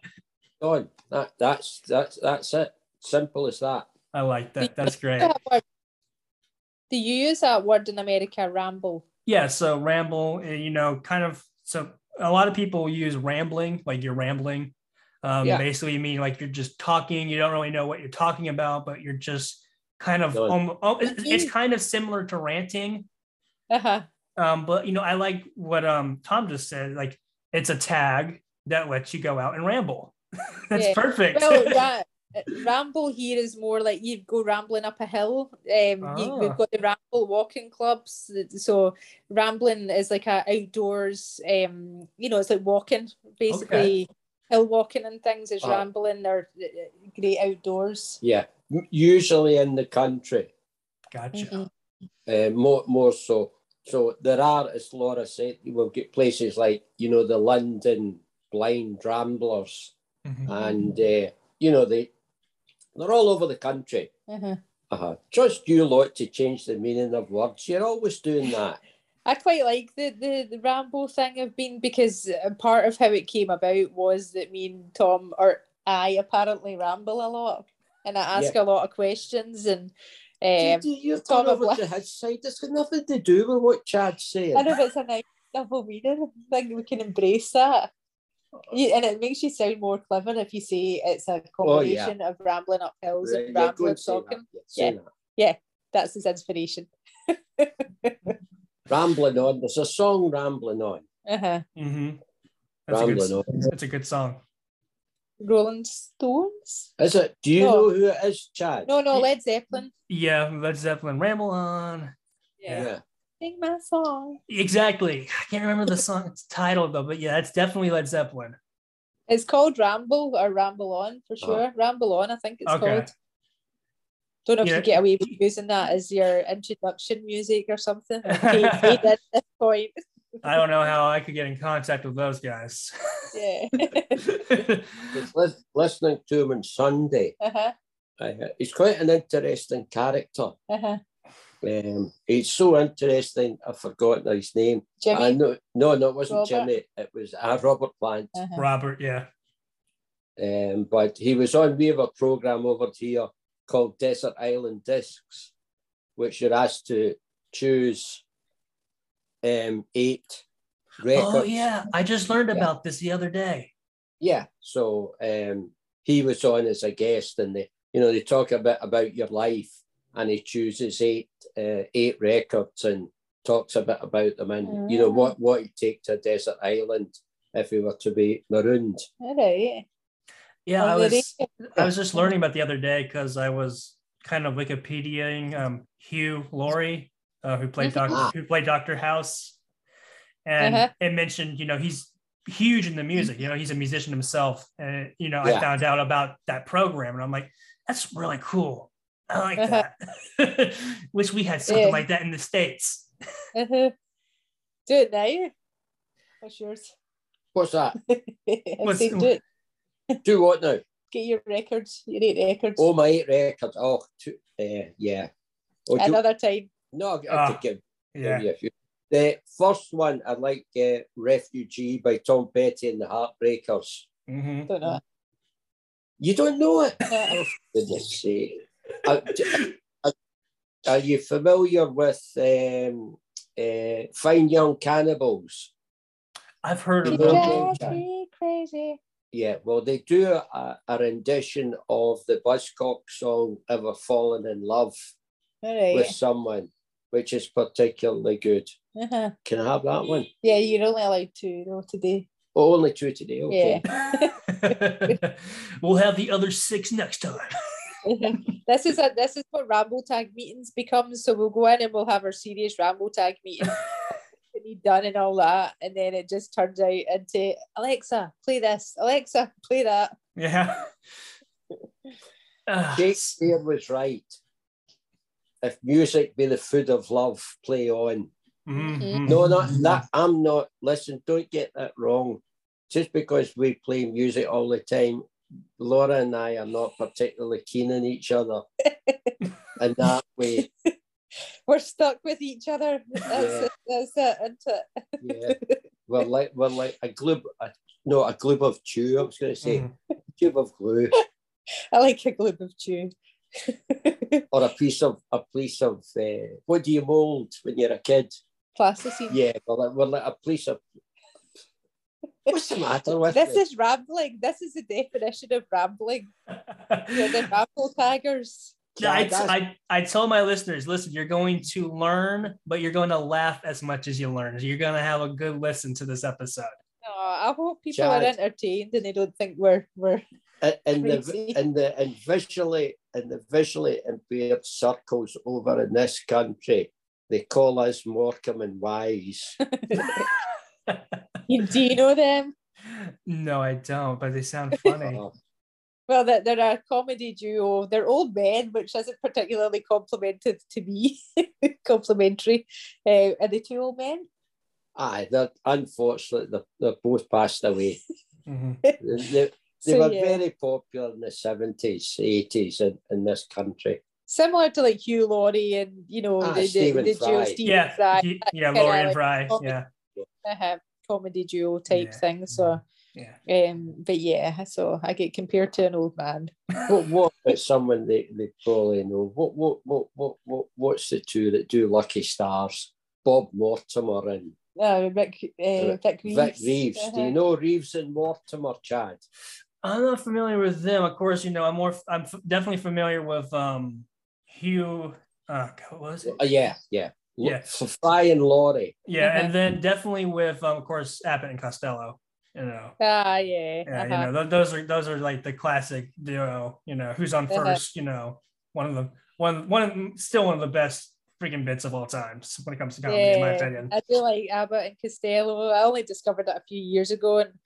on. That that's that's that's it. Simple as that. I like that. That's great. Do you use that word in America, ramble? Yeah, so ramble, eh, you know, kind of so a lot of people use rambling, like you're rambling. Um, yeah. basically mean like you're just talking, you don't really know what you're talking about, but you're just kind of um, oh, it's, it's, kind of similar to ranting. Uh-huh. Um, but you know, I like what um Tom just said, like it's a tag that lets you go out and ramble. *laughs* That's yeah. perfect. Well, *laughs* yeah, ramble here is more like you go rambling up a hill. Um, oh. you, we've ah. got the ramble walking clubs. So rambling is like a outdoors. Um, you know, it's like walking basically. Okay. Hill walking and things is oh. rambling. They're uh, great outdoors. Yeah, usually in the country. Gotcha. Mm-hmm. Uh, more more so. So there are, as Laura said, we'll get places like you know the London Blind Ramblers Mm-hmm. And, uh, you know, they, they're all over the country. Mm-hmm. Uh-huh. Just you lot to change the meaning of words. You're always doing that. I quite like the, the, the Rambo thing of being because part of how it came about was that me and Tom, or I apparently ramble a lot and I ask yeah. a lot of questions and um, you've Tom over to his side. It's got nothing to do with what Chad's saying. I know it's a nice double meaning. I think we can embrace that. You, and it makes you sound more clever if you say it's a combination oh, yeah. of rambling up hills right. and rambling talking. Yeah, that. yeah, that's his inspiration. *laughs* rambling on. There's a song rambling on. Uh-huh. Mm-hmm. That's rambling a good, on. That's a good song. Rolling Stones. Uh, is it? Do you no. know who it is, Chad? No, no, Led Zeppelin. Yeah, Led Zeppelin. Ramble on. Yeah. yeah sing my song. Exactly. I can't remember the song's title though, but yeah, it's definitely Led Zeppelin. It's called Ramble or Ramble On for oh. sure. Oh. Ramble On, I think it's okay. called. Don't know if yeah. you get away with using that as your introduction music or something. *laughs* at this point. I don't know how I could get in contact with those guys. Yeah. *laughs* listening to him on Sunday. Uh-huh. he's quite an interesting character. Uh-huh. Um, it's so interesting. I've forgotten his name. Jimmy? no, no, no, it wasn't Robert? Jimmy. It was uh, Robert Plant. Uh-huh. Robert, yeah. Um, but he was on. We have a program over here called Desert Island Discs, which you're asked to choose um, eight records. Oh yeah, I just learned about this the other day. Yeah, so um, he was on as a guest, and they, you know, they talk a bit about your life, and he chooses eight uh, eight records and talks a bit about them, and you know what what he'd take to a desert island if he were to be marooned. All right. Yeah, I was I was just learning about the other day because I was kind of Wikipediaing um, Hugh Laurie, uh, who played. Doctor who played Doctor House, and Uh-huh. it mentioned you know he's huge in the music. You know he's a musician himself, and you know I found out about that program, and I'm like, that's really cool. I like Uh-huh. that. *laughs* Wish we had something Yeah. like that in the states. *laughs* Uh-huh. Do it now. What's yours? What's that? *laughs* What's- do it. Do what now? Get your records, your eight records. Oh, my eight records. Oh, two, uh, yeah. Oh, do, Another time. No, I Ah, could give, give Yeah. you a few. The first one, I like uh, Refugee by Tom Petty and the Heartbreakers. Mhm. Don't know. You don't know it? *laughs* Oh, goodness sake. Uh, d- uh, are you familiar with um, uh, Fine Young Cannibals? I've heard of them. me crazy. Yeah, well, they do a, a rendition of the Buzzcock song Ever Fallen in Love All right. with someone, which is particularly good. Uh-huh. Can I have that one? Yeah, you're only allowed two though today. Oh, only two today. Okay. *laughs* we'll have the other six next time. this is a this is what Ramble Tag meetings become. So we'll go in and we'll have our serious Ramble Tag meeting. *laughs* get me done and all that, and then it just turns out into Alexa, play this. Alexa, play that. Yeah. *laughs* Ah, Shakespeare was right. If music be the food of love, play on. mhm. No, not that. I'm not. Listen, don't get that wrong. Just because we play music all the time, Laura and I are not particularly keen on each other. *laughs* and that way, We're stuck with each other. That's Yeah. it. That's it. Isn't it? yeah, we're like we're like a glue. A, no, a globe of chew. I was going to say Mhm. tube of glue, *laughs* I like a globe of chew. Or a piece of a piece of uh, what do you mold when you're a kid? Plasticine. Yeah, we're like, we're like a piece of. What's the matter with This me? is rambling. This is the definition of rambling. You're the ramble taggers. Yeah, I, I, I tell my listeners, listen, you're going to learn, but you're going to laugh as much as you learn. You're going to have a good listen to this episode. Oh, I hope people are entertained and they don't think we're we're and, and the Crazy. and the and visually and the visually impaired circles over in this country, they call us Morecambe and Wise. You- Do you know them? no, I don't, but they sound *laughs* funny. Oh, Well, they're, they're a comedy duo. They're old men, which isn't particularly complimented to me. *laughs* Complimentary. Uh, are they two old men? aye, they're unfortunately they're, they're both passed away. Mhm. They, they, they So, were yeah. very popular in the seventies, eighties in, in this country. Similar to like Hugh Laurie and you know Ah, the, the, Stephen the duo Fry. Stephen Yeah, Fry, he- yeah, Laurie and like Fry. comedy. Yeah, uh-huh, comedy duo type Yeah. thing. So, yeah. um, but yeah, so I get compared to an old man. *laughs* What what about someone they, they probably know? What what what what what what's the two that do Lucky Stars? Bob Mortimer and Uh, Rick, uh, Vic Reeves. Vic Reeves. Do Uh-huh. you know Reeves and Mortimer, Chad? I'm not familiar with them. Of course, you know, I'm more, I'm f- definitely familiar with um Hugh. Uh, what was it? Uh, yeah, yeah. Yeah. For Fry and Laurie. Yeah, Uh-huh. and then definitely with, um, of course, Abbott and Costello. You know, Ah, yeah. yeah, uh-huh. you know, th- those are those are like the classic duo. You know, who's on Uh-huh. first? You know, one of them, one one still one of the best freaking bits of all time when it comes to comedy, in my opinion. I feel like Abbott and Costello. I only discovered that a few years ago and was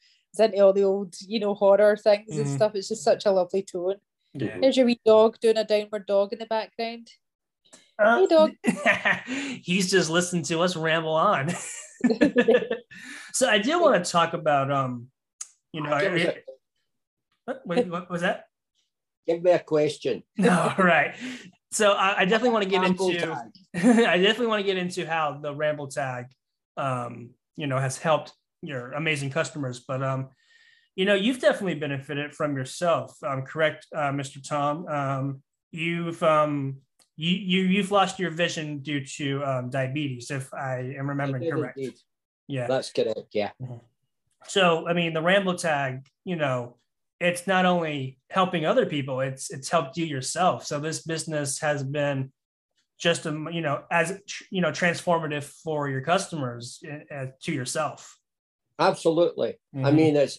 into all the old, you know, horror things and Mhm. stuff. It's just such a lovely tone. Yeah. There's your wee dog doing a downward dog in the background. Uh, Hey, dog. *laughs* he's just listening to us ramble on. *laughs* so I did want to talk about um, you know, Give, us what, what, what was that? give me a question. *laughs* No, right. So I, I definitely want to get Ramble into. I definitely want to get into how the ramble tag, um, you know, has helped your amazing customers. But um, you know, you've definitely benefited from yourself. Um, correct, uh, Mr. Tom. Um, you've um, you, you you've lost your vision due to um, diabetes, if I am remembering correct. Indeed. Yeah, that's correct. Yeah. Mm-hmm. So I mean, the Ramble tag, you know, it's not only helping other people; it's it's helped you yourself. So this business has been just a you know as you know transformative for your customers uh, to yourself. Absolutely. Mm-hmm. I mean, it's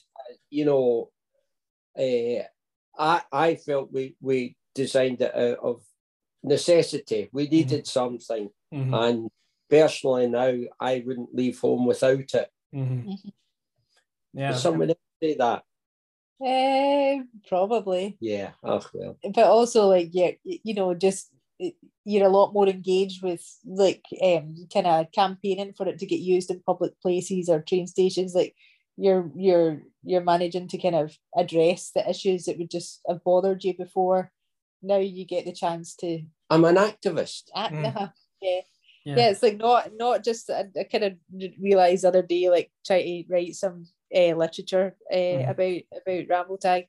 you know, uh, I I felt we we designed it out of necessity. We mm-hmm. needed mm-hmm. something, mm-hmm. and personally now I wouldn't leave home without it. Mm-hmm. mm-hmm. *laughs* Yeah, Does someone else say that. Uh, probably. Yeah. Oh well. But also, like, yeah, you know, just you're a lot more engaged with like um kind of campaigning for it to get used in public places or train stations. Like, you're you're you're managing to kind of address the issues that would just have bothered you before. Now you get the chance to. I'm an activist. Act, mm. yeah yeah. yeah. it's like not not just I, I kind of realized the other day like try to write some uh, literature uh, mm. about about ramble Tag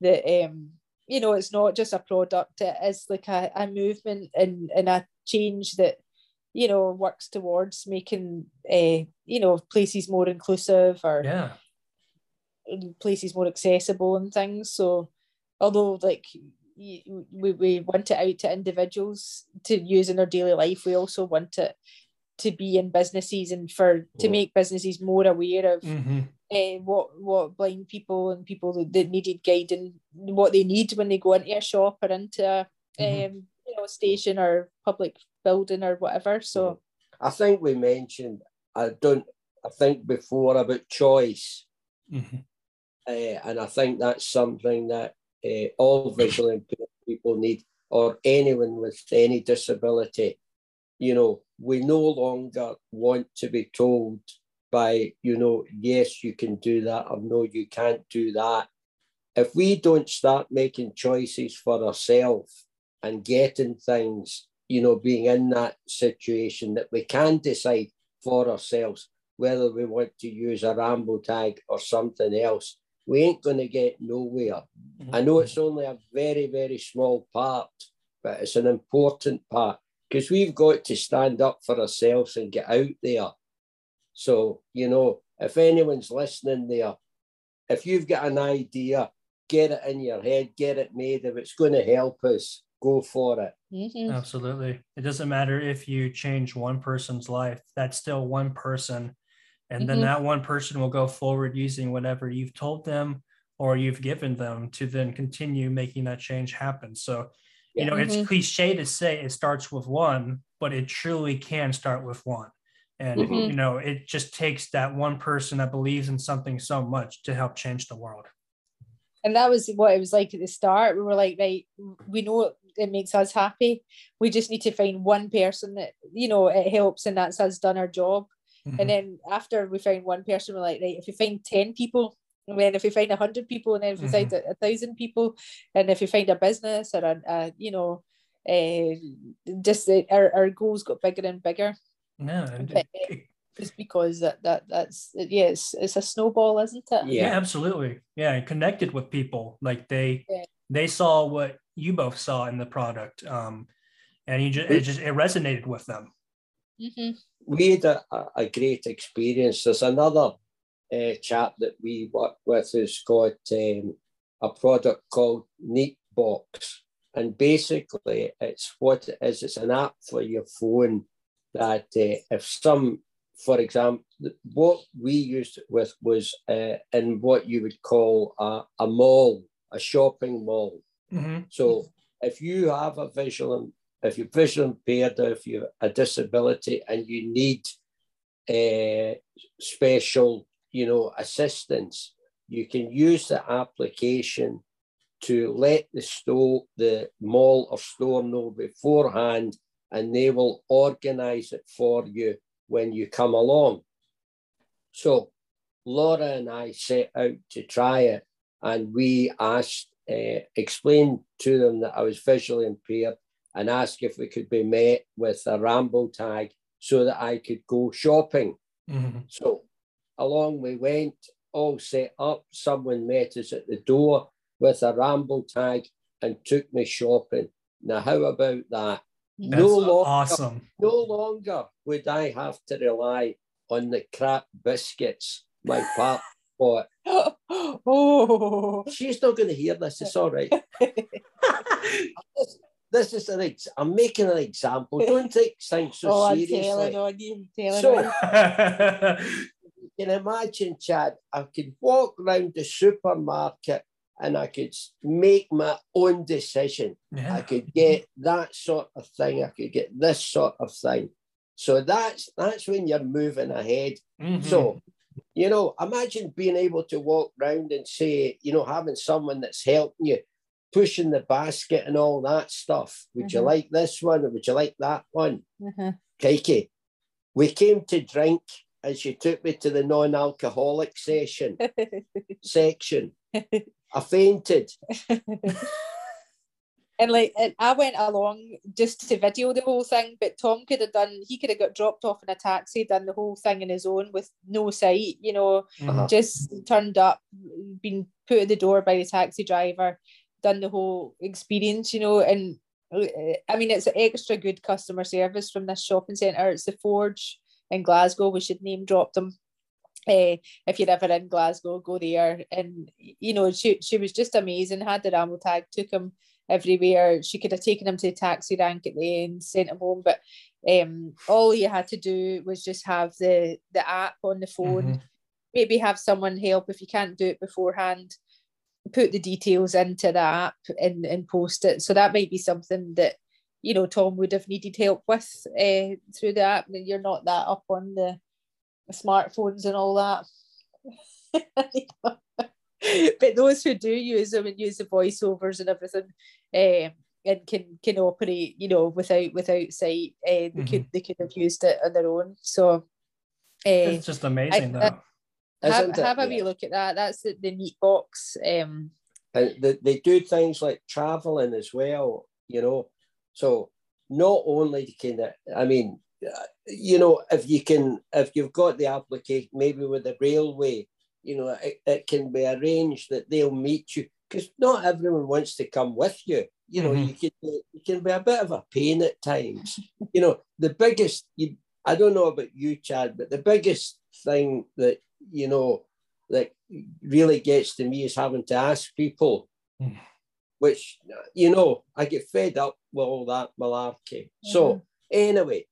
that um you know it's not just a product it is like a, a movement and and a change that you know works towards making uh, you know places more inclusive or yeah places more accessible and things so although like we, we want it out to individuals to use in their daily life. We also want it to be in businesses and for to make businesses more aware of mm-hmm. Uh, what what blind people and people that needed guiding what they need when they go into a shop or into a mm-hmm. um, you know station or public building or whatever. So I think we mentioned I don't I think before about choice. Mm-hmm. Uh, and I think that's something that uh, all visually impaired people need, or anyone with any disability. You know, we no longer want to be told by, you know, yes, you can do that, or no, you can't do that. If we don't start making choices for ourselves and getting things, you know, being in that situation that we can decide for ourselves whether we want to use a Ramble tag or something else, we ain't going to get nowhere. Mm-hmm. I know it's only a very, very small part, but it's an important part because we've got to stand up for ourselves and get out there. So, you know, if anyone's listening there, if you've got an idea, get it in your head, get it made. If it's going to help us, go for it. Mm-hmm. Absolutely. It doesn't matter if you change one person's life, that's still one person and mm-hmm. then that one person will go forward using whatever you've told them or you've given them to then continue making that change happen so you know mm-hmm. it's cliche to say it starts with one but it truly can start with one and mm-hmm. you know it just takes that one person that believes in something so much to help change the world and that was what it was like at the start we were like right we know it makes us happy we just need to find one person that you know it helps and that's us done our job Mm-hmm. And then after we found one person, we're like, right, if we find 10 people, and then if we find 100 people, and then if we mm-hmm. find a, a, thousand people, and if we find a business or a, a you know, uh, just uh, our, our goals got bigger and bigger. No, but, uh, just because that, that that's yeah, it's, it's a snowball, isn't it? Yeah, yeah absolutely. Yeah, and connected with people like they yeah. they saw what you both saw in the product, um, and you just it just it resonated with them. Mm-hmm. We had a, a, great experience. There's another uh, chap that we work with who's got um, a product called Neat Box. And basically, it's what it is it's an app for your phone that uh, if some, for example, what we used it with was uh, in what you would call a, a mall, a shopping mall. Mm-hmm. So if you have a visual if you're visually impaired or if you're a disability and you need uh, special, you know, assistance, you can use the application to let the store, the mall or store know beforehand, and they will organize it for you when you come along. So Laura and I set out to try it, and we asked, uh, explained to them that I was visually impaired and asked if we could be met with a Ramble tag so that I could go shopping. Mm-hmm. So along we went, all set up. Someone met us at the door with a Ramble tag and took me shopping. Now, how about that? That's no longer, awesome. No longer would I have to rely on the crap biscuits my pap *laughs* bought. oh, she's not going to hear this. It's all right. this, *laughs* this, is an ex- I'm making an example. Don't take things so *laughs* oh, seriously. I'm telling on you. Telling so, you can imagine, Chad. I could walk around the supermarket and I could make my own decision. Yeah. I could get that sort of thing. I could get this sort of thing. So that's that's when you're moving ahead. Mm-hmm. So, you know, imagine being able to walk around and say, you know, having someone that's helping you, pushing the basket and all that stuff. Would mm-hmm. you like this one or would you like that one? Mm-hmm. Kiki, we came to drink and she took me to the non-alcoholic session *laughs* section. *laughs* I fainted. *laughs* and like and I went along just to video the whole thing, but Tom could have done he could have got dropped off in a taxi, done the whole thing on his own with no sight, you know, uh-huh. just turned up, been put at the door by the taxi driver, done the whole experience, you know, and I mean it's an extra good customer service from this shopping centre. It's the Forge in Glasgow. We should name drop them uh, if you're ever in Glasgow, go there. And you know, she she was just amazing. Had the Ramble tag, took him everywhere. She could have taken him to the taxi rank at the end, sent him home, but um, all you had to do was just have the the app on the phone. Mm-hmm. Maybe have someone help if you can't do it beforehand. Put the details into the app and, and post it. So that might be something that you know Tom would have needed help with uh, through the app. And you're not that up on the smartphones and all that. *laughs* but those who do use them and use the voiceovers and everything, um, and can can operate, you know, without without sight, uh, they mm-hmm. could they could have used it on their own. So uh, it's just amazing, I, though. I, have, have a wee look at that. That's the, the Neatebox. Um, and they, they do things like traveling as well, you know. So not only can it, I mean, you know, if you can, if you've got the application, maybe with the railway, you know, it, it can be arranged that they'll meet you because not everyone wants to come with you. You know, mm-hmm. you can you can be a bit of a pain at times. *laughs* you know, the biggest you I don't know about you, Chad, but the biggest thing that you know that really gets to me is having to ask people, mm. which you know I get fed up with all that malarkey. Mm-hmm. So anyway,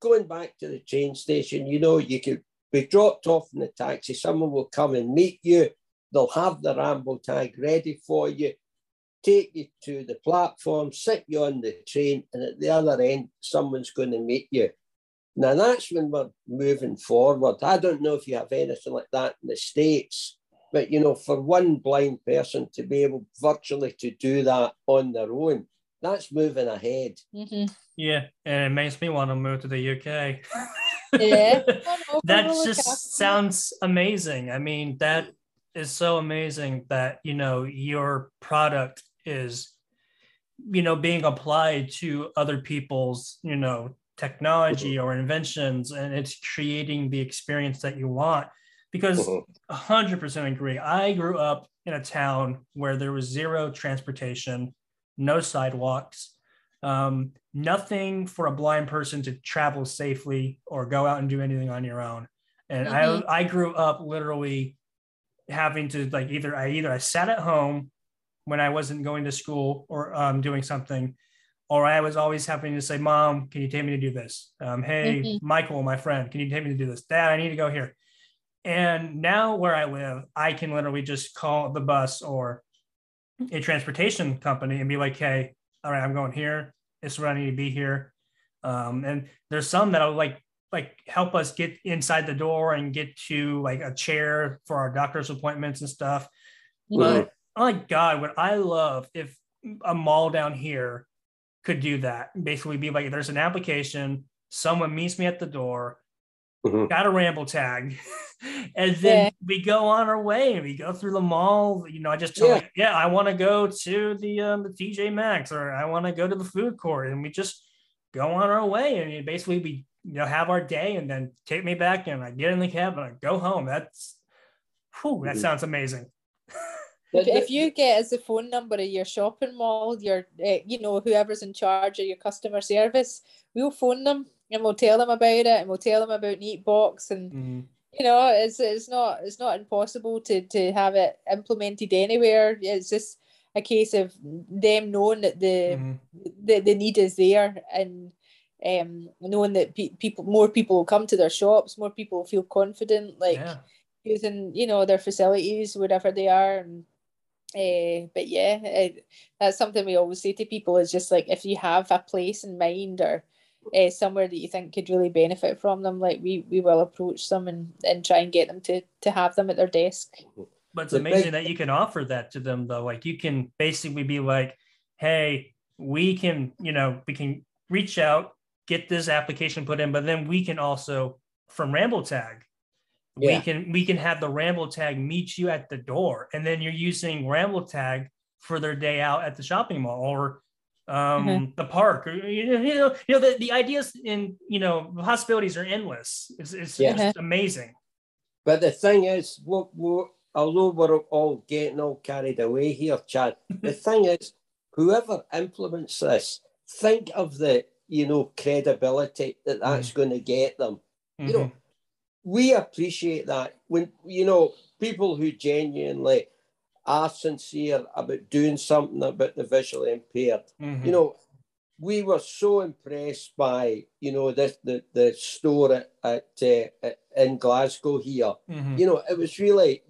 going back to the train station, you know, you could be dropped off in the taxi, someone will come and meet you, they'll have the Ramble tag ready for you, take you to the platform, sit you on the train, and at the other end, someone's going to meet you. Now that's when we're moving forward. I don't know if you have anything like that in the States, but you know, for one blind person to be able virtually to do that on their own, that's moving ahead. Mm-hmm. Yeah, and it makes me want to move to the UK. yeah, *laughs* that just sounds amazing. I mean, that is so amazing that you know your product is, you know, being applied to other people's, you know, technology mm-hmm. or inventions, and it's creating the experience that you want. Because mm-hmm. 100% agree. I grew up in a town where there was zero transportation no sidewalks, um, nothing for a blind person to travel safely or go out and do anything on your own. And mm-hmm. I I grew up literally having to like either I either I sat at home when I wasn't going to school or um, doing something, or I was always having to say, "Mom, can you take me to do this?" Um, hey, mm-hmm. Michael, my friend, can you take me to do this? Dad, I need to go here. And now where I live, I can literally just call the bus or a transportation company and be like, hey, all right, I'm going here. This is where I need to be here. Um, and there's some that'll like like help us get inside the door and get to like a chair for our doctor's appointments and stuff. Mm-hmm. But oh my God, what I love if a mall down here could do that. Basically, be like, there's an application, someone meets me at the door, mm-hmm. got a ramble tag. *laughs* and then yeah. we go on our way and we go through the mall. You know, I just tell yeah, me, yeah I want to go to the um, the TJ Maxx or I want to go to the food court, and we just go on our way. And basically, we you know have our day, and then take me back, and I get in the cab and I go home. That's, whew, that mm-hmm. sounds amazing. *laughs* if, if you get as the phone number of your shopping mall, your uh, you know whoever's in charge of your customer service, we'll phone them and we'll tell them about it and we'll tell them about Neatebox and mm-hmm. you know it's it's not it's not impossible to to have it implemented anywhere. It's just a case of them knowing that the mm-hmm. the, the need is there and um knowing that pe- people more people will come to their shops, more people will feel confident like yeah. using you know their facilities whatever they are and uh, but yeah, it, that's something we always say to people is just like if you have a place in mind or uh, somewhere that you think could really benefit from them, like we we will approach them and, and try and get them to to have them at their desk. But it's amazing that you can offer that to them though. Like you can basically be like, hey, we can, you know, we can reach out, get this application put in, but then we can also from Ramble Tag, yeah. we can we can have the Ramble Tag meet you at the door, and then you're using Ramble Tag for their day out at the shopping mall or um, mm-hmm. the park. Or, you know, you know the, the ideas in you know possibilities are endless. It's, it's yeah. just amazing. But the thing is, what, what although we're all getting all carried away here, Chad, *laughs* the thing is, whoever implements this, think of the you know credibility that that's mm going to get them. Mm-hmm. You know, mm-hmm. we appreciate that when you know people who genuinely are sincere about doing something about the visually impaired. Mm-hmm. You know, we were so impressed by you know this the the store at, at, uh, in Glasgow here. Mm-hmm. You know, it was really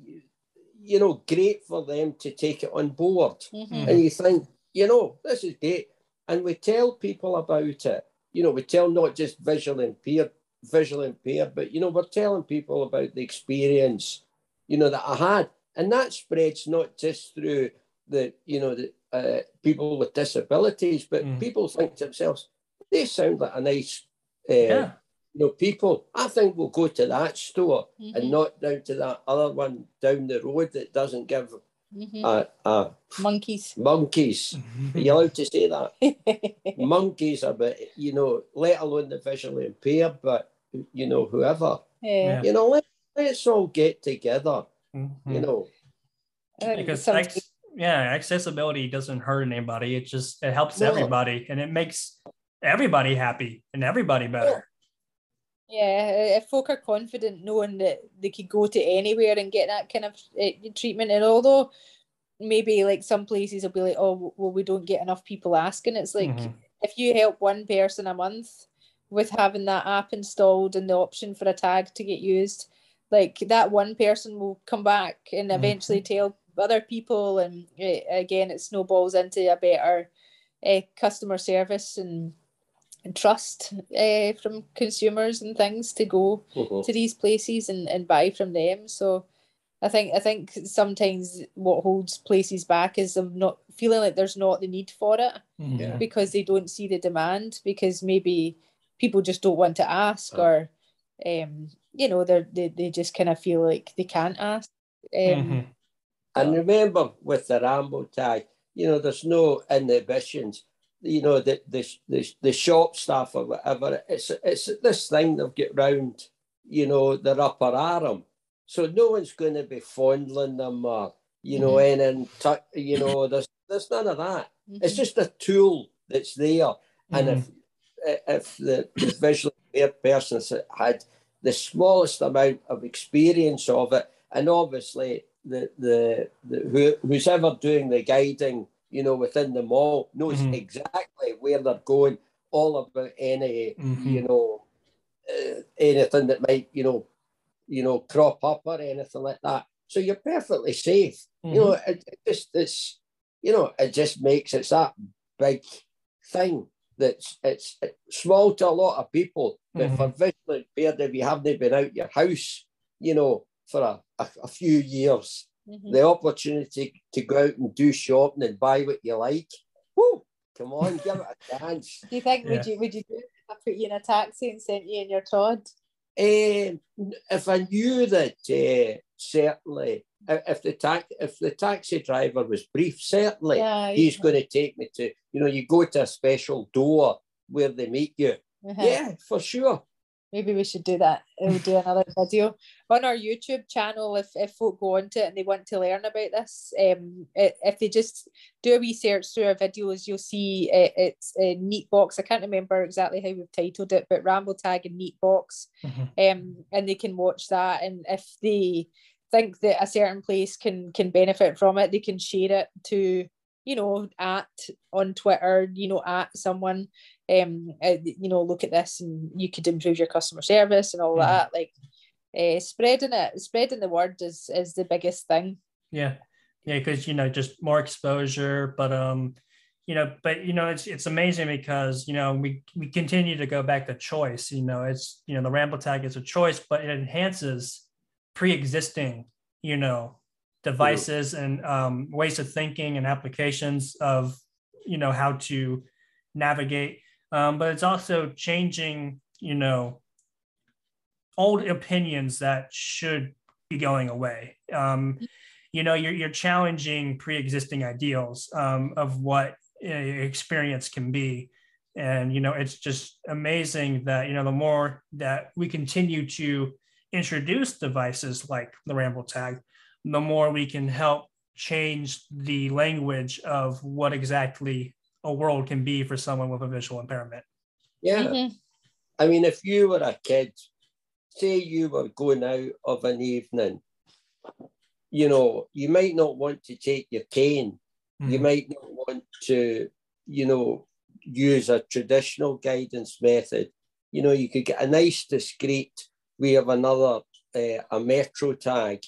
you know great for them to take it on board, mm-hmm. and you think you know this is great, and we tell people about it. You know, we tell not just visually impaired, visually impaired, but you know we're telling people about the experience you know that I had and that spreads not just through the you know the uh, people with disabilities, but mm. people think to themselves, they sound like a nice, uh, yeah. you know, people. I think we'll go to that store mm-hmm. and not down to that other one down the road that doesn't give mm-hmm. uh, uh, monkeys. Monkeys. Are you allowed to say that? *laughs* monkeys are, but you know, let alone the visually impaired, but you know, whoever. Yeah. You know, let, let's all get together Mm-hmm. You know, because ex- yeah, accessibility doesn't hurt anybody. It just it helps no. everybody, and it makes everybody happy and everybody better. Yeah, if folk are confident knowing that they could go to anywhere and get that kind of uh, treatment, and although maybe like some places will be like, oh, well, we don't get enough people asking. It's like mm-hmm. if you help one person a month with having that app installed and the option for a tag to get used, like that one person will come back and mm-hmm. eventually mm-hmm. tell other people and uh, again it snowballs into a better uh, customer service and, and trust uh, from consumers and things to go mm-hmm. to these places and, and buy from them so I think I think sometimes what holds places back is them not feeling like there's not the need for it mm-hmm. yeah. because they don't see the demand because maybe people just don't want to ask oh. or um, you know, they they they just kind of feel like they can't ask. Um, mm-hmm. And remember, with the Ramble tag, you know, there's no inhibitions. You know, the the the, the shop staff or whatever. It's it's this thing they've got round. You know, their upper arm. So no one's going to be fondling them or you know, mm-hmm. and then you know, *coughs* there's there's none of that. Mm-hmm. It's just a tool that's there. And if mm-hmm. if the, the *coughs* visually impaired person had the smallest amount of experience of it, and obviously the the, the who, who's ever doing the guiding, you know, within the mall knows mm-hmm. exactly where they're going, all about any, mm-hmm. you know, uh, anything that might, you know, you know, crop up or anything like that. So you're perfectly safe. Mm-hmm. You know, it, it just it's, you know, it just makes it that big thing that's it's small to a lot of people, but mm-hmm. for visually impaired, if you haven't been out your house, you know, for a, a, a few years, mm-hmm. the opportunity to go out and do shopping and buy what you like, whoo, come on, give it a *laughs* chance. Do you think yeah. would you would you do it if I put you in a taxi and sent you in your Todd? Um, if I knew that, uh, certainly if the tax if the taxi driver was brief, certainly yeah, he's yeah. going to take me to you know you go to a special door where they meet you. Uh-huh. Yeah, for sure. maybe we should do that. We'll do another *laughs* video on our YouTube channel if, if folk go onto it and they want to learn about this. Um, if they just do a research through our videos, you'll see it, it's a Neatebox. I can't remember exactly how we've titled it, but Ramble Tag and Neatebox. Mm-hmm. Um, and they can watch that. And if they think that a certain place can can benefit from it, they can share it to you know at on Twitter, you know at someone um, uh, you know, look at this and you could improve your customer service and all mm. that. Like, uh, spreading it, spreading the word is is the biggest thing. Yeah, yeah, because you know, just more exposure, but um, you know, but you know, it's it's amazing because you know we we continue to go back to choice. You know, it's you know the ramble tag is a choice, but it enhances pre-existing, you know, devices and um, ways of thinking and applications of you know how to navigate um, but it's also changing, you know, old opinions that should be going away. Um, you know, you're, you're challenging pre-existing ideals um, of what experience can be. And, you know, it's just amazing that, you know, the more that we continue to introduce devices like the Ramble Tag, the more we can help change the language of what exactly a world can be for someone with a visual impairment. Yeah. Mm-hmm. I mean, if you were a kid, say you were going out of an evening, you know, you might not want to take your cane. Mm-hmm. You might not want to, you know, use a traditional guidance method. You know, you could get a nice, discreet way have another, uh, a metro tag,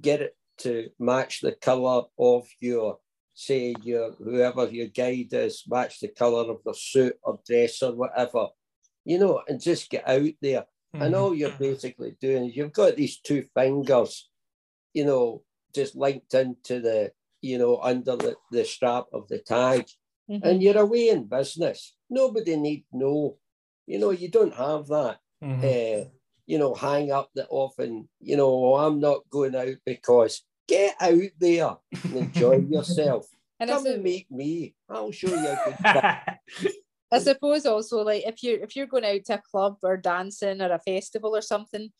get it to match the color of your say your whoever your guide is, match the colour of the suit or dress or whatever, you know, and just get out there. Mm-hmm. And all you're basically doing is you've got these two fingers, you know, just linked into the, you know, under the, the strap of the tag. Mm-hmm. And you're away in business. Nobody need know. You know, you don't have that. Mm-hmm. Uh, you know, hang up that often, you know, oh, I'm not going out because Get out there and enjoy *laughs* yourself. And Come and meet me. I'll show you a good *laughs* I suppose also like if you're if you're going out to a club or dancing or a festival or something,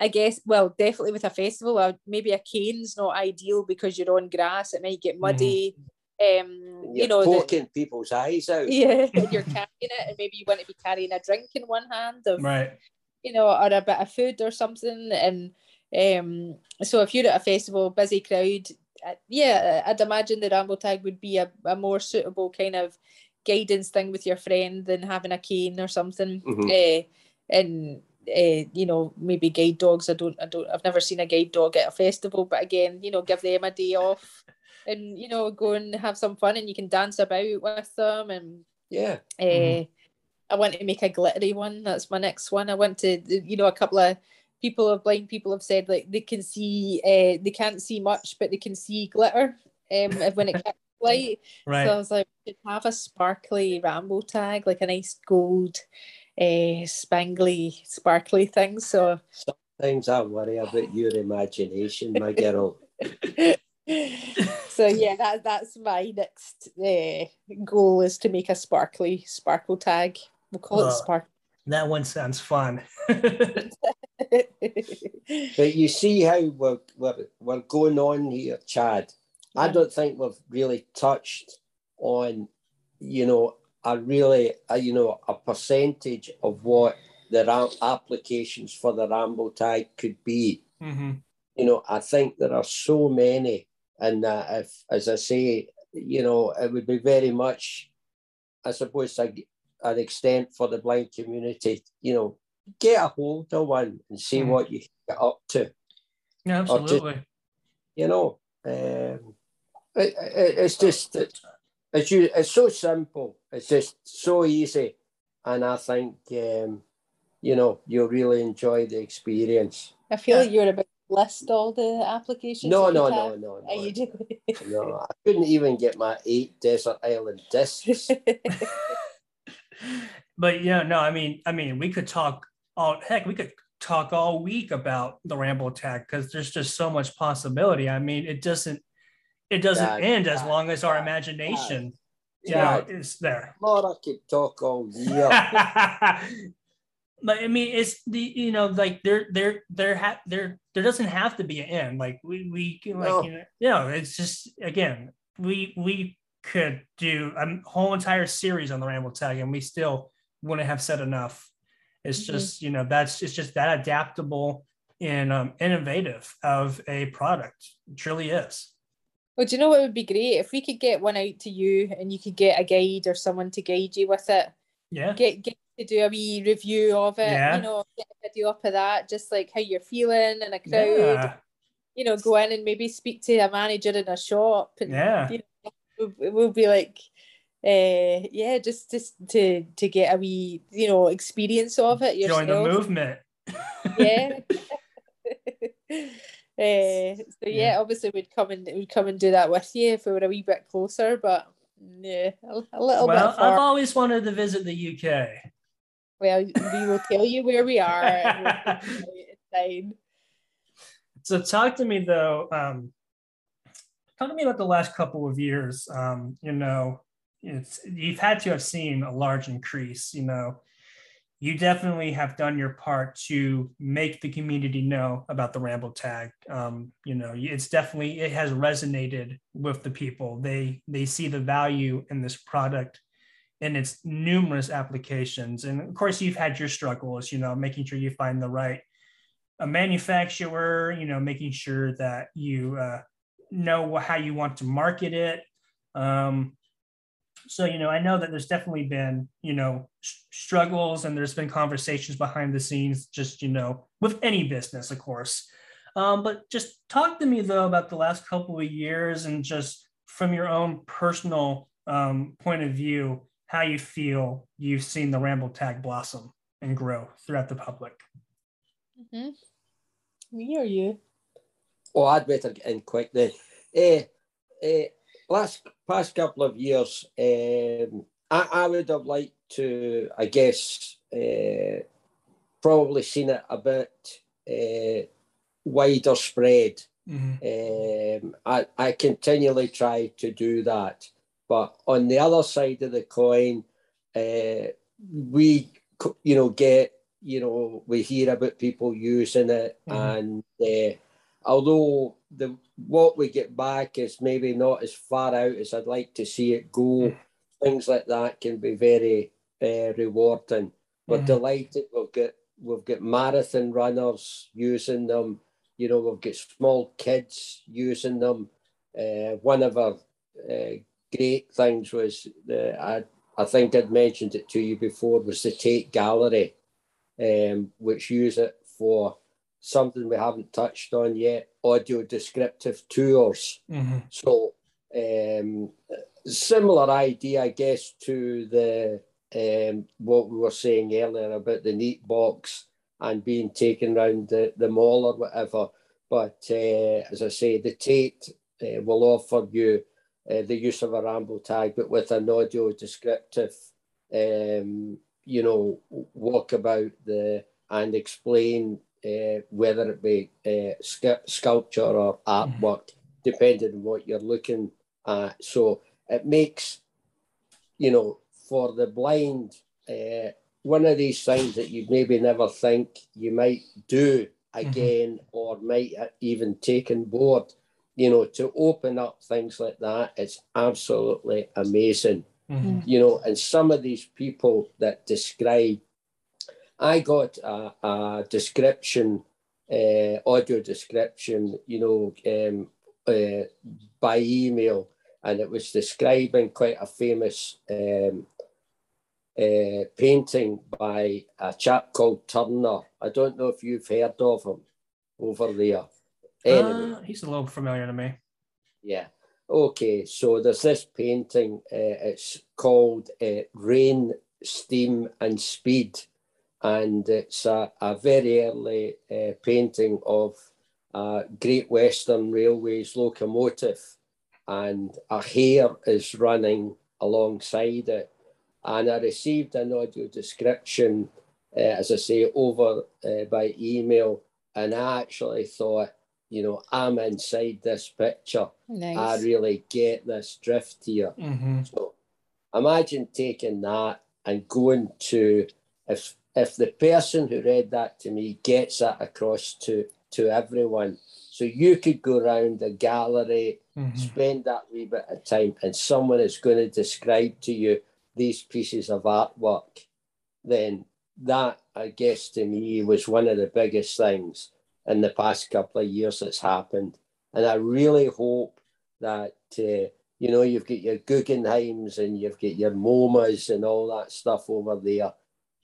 I guess well definitely with a festival, uh, maybe a cane's not ideal because you're on grass. It might get muddy. Mm. Um, you know, poking the, people's eyes out. *laughs* Yeah, you're carrying it, and maybe you want to be carrying a drink in one hand, of, right? You know, or a bit of food or something, and um, so if you're at a festival, busy crowd, uh, yeah, I'd imagine the ramble tag would be a, a more suitable kind of guidance thing with your friend than having a cane or something. Mm-hmm. Uh, and uh, you know, maybe guide dogs. I don't, I don't, I've never seen a guide dog at a festival, but again, you know, give them a day off *laughs* and you know, go and have some fun, and you can dance about with them. And yeah, uh, mm-hmm. I want to make a glittery one. That's my next one. I want to, you know, a couple of people of blind people have said like they can see uh, they can't see much but they can see glitter um when it catches *laughs* light. Right so i was like we should have a sparkly ramble tag like a nice gold uh spangly sparkly thing. So sometimes i worry about your imagination my girl. *laughs* So yeah that, that's my next uh, goal is to make a sparkly sparkle tag we'll call it spark that one sounds fun *laughs* but you see how we're, we're, we're going on here, Chad. I don't think we've really touched on, you know, a really, a, you know, a percentage of what the ram- applications for the Ramble tag could be. Mm-hmm. You know, I think there are so many, and uh, if, as I say, you know, it would be very much, I suppose, a, an extent for the blind community, you know, get a hold of one and see mm. what you get up to. Yeah, absolutely. Just, you know, um, it, it, it's just it's you. It's so simple. It's just so easy, and I think um, you know you'll really enjoy the experience. I feel like you're about to list all the applications. No, no, no, no, no. You do? no, I couldn't even get my eight desert island discs. *laughs* but yeah, no, I mean, I mean, we could talk all heck, we could talk all week about the ramble tag because there's just so much possibility. I mean, it doesn't it doesn't God, end God, as long as our God, imagination yeah, is there. Lord, I could talk all *laughs* year. but I mean, it's the you know like there there there ha- there there doesn't have to be an end. Like we we like no. you know, you know it's just again we we could do a whole entire series on the Ramble Tag and we still wouldn't have said enough. It's mm-hmm. just you know that's it's just that adaptable and um, innovative of a product. It truly is. Well, do you know what would be great if we could get one out to you and you could get a guide or someone to guide you with it. Yeah. Get get to do a wee review of it. Yeah. You know, get a video up of that, just like how you're feeling in a crowd. Yeah. You know, go in and maybe speak to a manager in a shop. And, yeah. You know, we'll, we'll be like, uh, yeah, just just to to get a wee you know experience of it. Yourself. Join the movement. yeah. Uh, *laughs* *laughs* so yeah, yeah, obviously we'd come and we'd come and do that with you if we were a wee bit closer, but yeah, a, a little well, bit. Well, I've always wanted to visit the UK. Well, we will tell you where we are. *laughs* So talk to me though. Um, talk to me about the last couple of years. Um, you know, it's you've had to have seen a large increase. You know, you definitely have done your part to make the community know about the ramble tag um, you know it's definitely it has resonated with the people they they see the value in this product and its numerous applications and of course you've had your struggles you know making sure you find the right a manufacturer you know making sure that you uh, know how you want to market it. Um, so you know i know that there's definitely been you know struggles and there's been conversations behind the scenes just you know with any business of course. Um, but just talk to me though about the last couple of years and just from your own personal um, point of view how you feel you've seen the ramble tag blossom and grow throughout the public. Mm-hmm. me or you oh i'd better get in quick then uh, uh, last past couple of years, um, I, I would have liked to, I guess, uh, probably seen it a bit uh, wider spread. Mm-hmm. Um, I, I continually try to do that. But on the other side of the coin, uh, we, you know, get, you know, we hear about people using it. Mm-hmm. And uh, although the what we get back is maybe not as far out as I'd like to see it go. Things like that can be very uh, rewarding. We're mm-hmm. delighted we've got we've got marathon runners using them. You know, we've got small kids using them. Uh, one of our uh, great things was the I I think I'd mentioned it to you before was the Tate Gallery, um, which use it for something we haven't touched on yet audio descriptive tours. Mm-hmm. So, um, similar idea, I guess, to the um, what we were saying earlier about the Neatebox and being taken around the, the mall or whatever. But uh, as I say, the Tate uh, will offer you uh, the use of a ramble tag, but with an audio descriptive, um, you know, walk about the and explain uh, whether it be uh, sculpture or artwork, mm-hmm. depending on what you're looking at. So it makes, you know, for the blind, uh, one of these things that you maybe never think you might do mm-hmm. again mm-hmm. or might even take on board. You know, to open up things like that, it's absolutely amazing. Mm-hmm. You know, and some of these people that describe I got a, a description, uh, audio description, you know, um, uh, by email, and it was describing quite a famous um, uh, painting by a chap called Turner. I don't know if you've heard of him over there. Anyway. Uh, he's a little familiar to me. Yeah. Okay, so there's this painting. Uh, it's called uh, Rain, Steam, and Speed and it's a, a very early uh, painting of a Great Western Railways locomotive, and a hare is running alongside it. And I received an audio description, uh, as I say, over uh, by email, and I actually thought, you know, I'm inside this picture. Nice. I really get this drift here. Mm-hmm. So imagine taking that and going to if if the person who read that to me gets that across to to everyone, so you could go around the gallery, mm-hmm. spend that wee bit of time, and someone is going to describe to you these pieces of artwork, then that, I guess, to me was one of the biggest things in the past couple of years that's happened. And I really hope that, uh, you know, you've got your Guggenheims and you've got your MoMAs and all that stuff over there.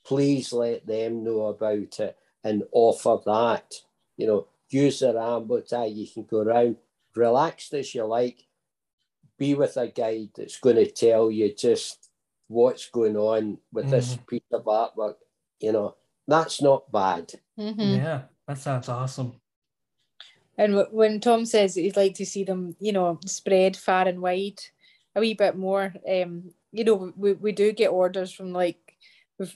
Please let them know about it and offer that. You know, use the ramble tag. You can go around relaxed as you like. Be with a guide that's going to tell you just what's going on with mm-hmm. this piece of artwork. You know, that's not bad. Mm-hmm. Yeah, that sounds awesome. And when Tom says he'd like to see them, you know, spread far and wide a wee bit more, um, you know, we, we do get orders from like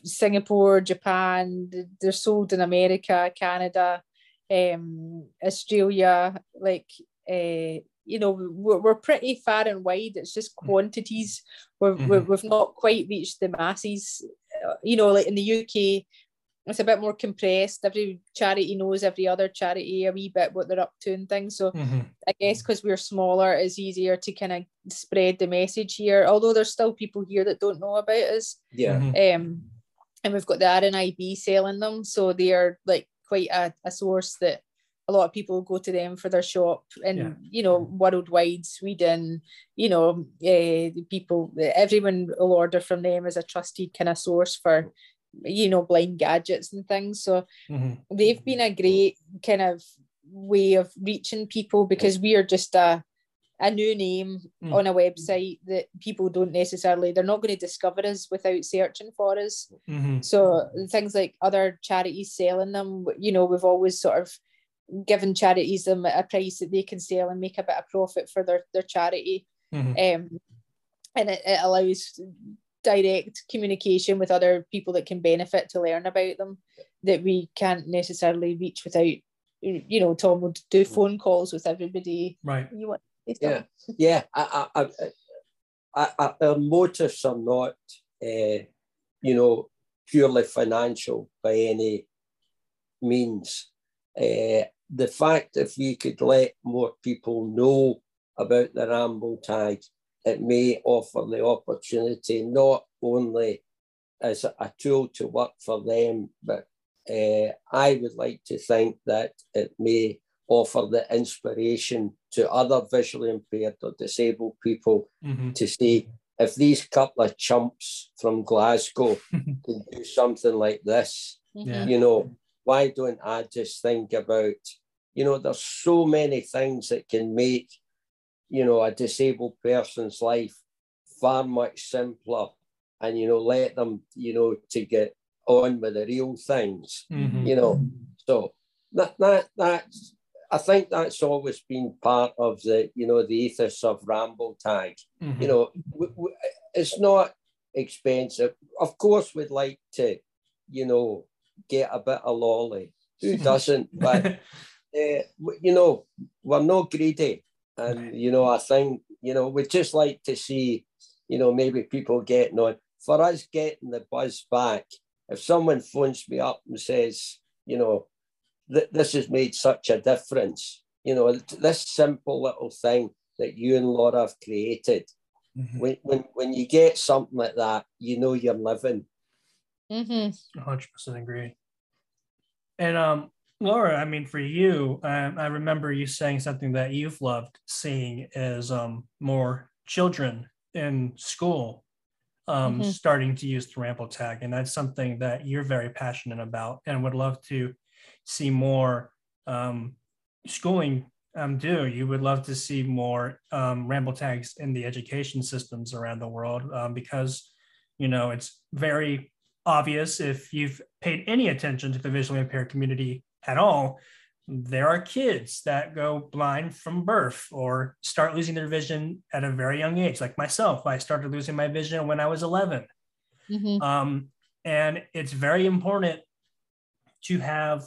Singapore, Japan, they're sold in America, Canada, um, Australia, like, uh, you know, we're, we're pretty far and wide. It's just mm. quantities. We've, mm-hmm. we've not quite reached the masses. Uh, you know, like in the UK, it's a bit more compressed. Every charity knows every other charity a wee bit what they're up to and things. So mm-hmm. I guess because we're smaller, it's easier to kind of spread the message here. Although there's still people here that don't know about us. Yeah. Mm-hmm. Um, and we've got the RNIB selling them, so they are like quite a, a source that a lot of people go to them for their shop and yeah. you know worldwide sweden you know uh, people everyone will order from them as a trusted kind of source for you know blind gadgets and things so mm-hmm. they've been a great kind of way of reaching people because we are just a a new name mm. on a website that people don't necessarily they're not going to discover us without searching for us mm-hmm. so things like other charities selling them you know we've always sort of given charities them a price that they can sell and make a bit of profit for their, their charity mm-hmm. um, and it, it allows direct communication with other people that can benefit to learn about them that we can't necessarily reach without you know tom would do phone calls with everybody. Right. You want yeah. yeah I, I, I, I, our motives are not uh, you know purely financial by any means. Uh, the fact if we could let more people know about the ramble tag it may offer the opportunity not only as a tool to work for them, but uh, I would like to think that it may offer the inspiration to other visually impaired or disabled people mm-hmm. to see if these couple of chumps from Glasgow *laughs* can do something like this, yeah. you know, why don't I just think about, you know, there's so many things that can make you know, a disabled person's life far much simpler and, you know, let them, you know, to get on with the real things, mm-hmm. you know. So that, that, that's, I think that's always been part of the, you know, the ethos of Ramble Tag. Mm-hmm. You know, w- w- it's not expensive. Of course, we'd like to, you know, get a bit of lolly. Who *laughs* doesn't? but, *laughs* uh, you know, we're not greedy. And, you know, I think, you know, we'd just like to see, you know, maybe people getting on. For us getting the buzz back, if someone phones me up and says, you know, that this has made such a difference, you know, this simple little thing that you and Laura have created, mm-hmm. when, when, when you get something like that, you know you're living. Mm-hmm. 100% agree. And um, Laura, I mean, for you, um, I remember you saying something that you've loved seeing is um, more children in school um, mm-hmm. starting to use the ramble tag. And that's something that you're very passionate about and would love to see more um, schooling um, do. You would love to see more um, ramble tags in the education systems around the world um, because, you know, it's very obvious if you've paid any attention to the visually impaired community at all, there are kids that go blind from birth or start losing their vision at a very young age. Like myself, I started losing my vision when I was 11. Mm-hmm. Um, and it's very important to have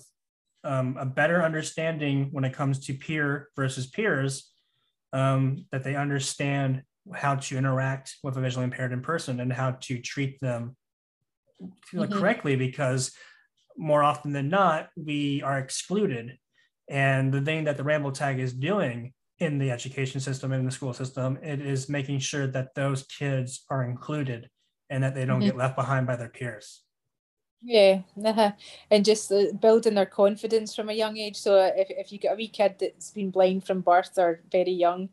um, a better understanding when it comes to peer versus peers, um, that they understand how to interact with a visually impaired in person and how to treat them mm-hmm. correctly because more often than not, we are excluded. And the thing that the Ramble Tag is doing in the education system in the school system, it is making sure that those kids are included and that they don't mm-hmm. get left behind by their peers. Yeah, uh-huh. and just uh, building their confidence from a young age. So if, if you get a wee kid that's been blind from birth or very young,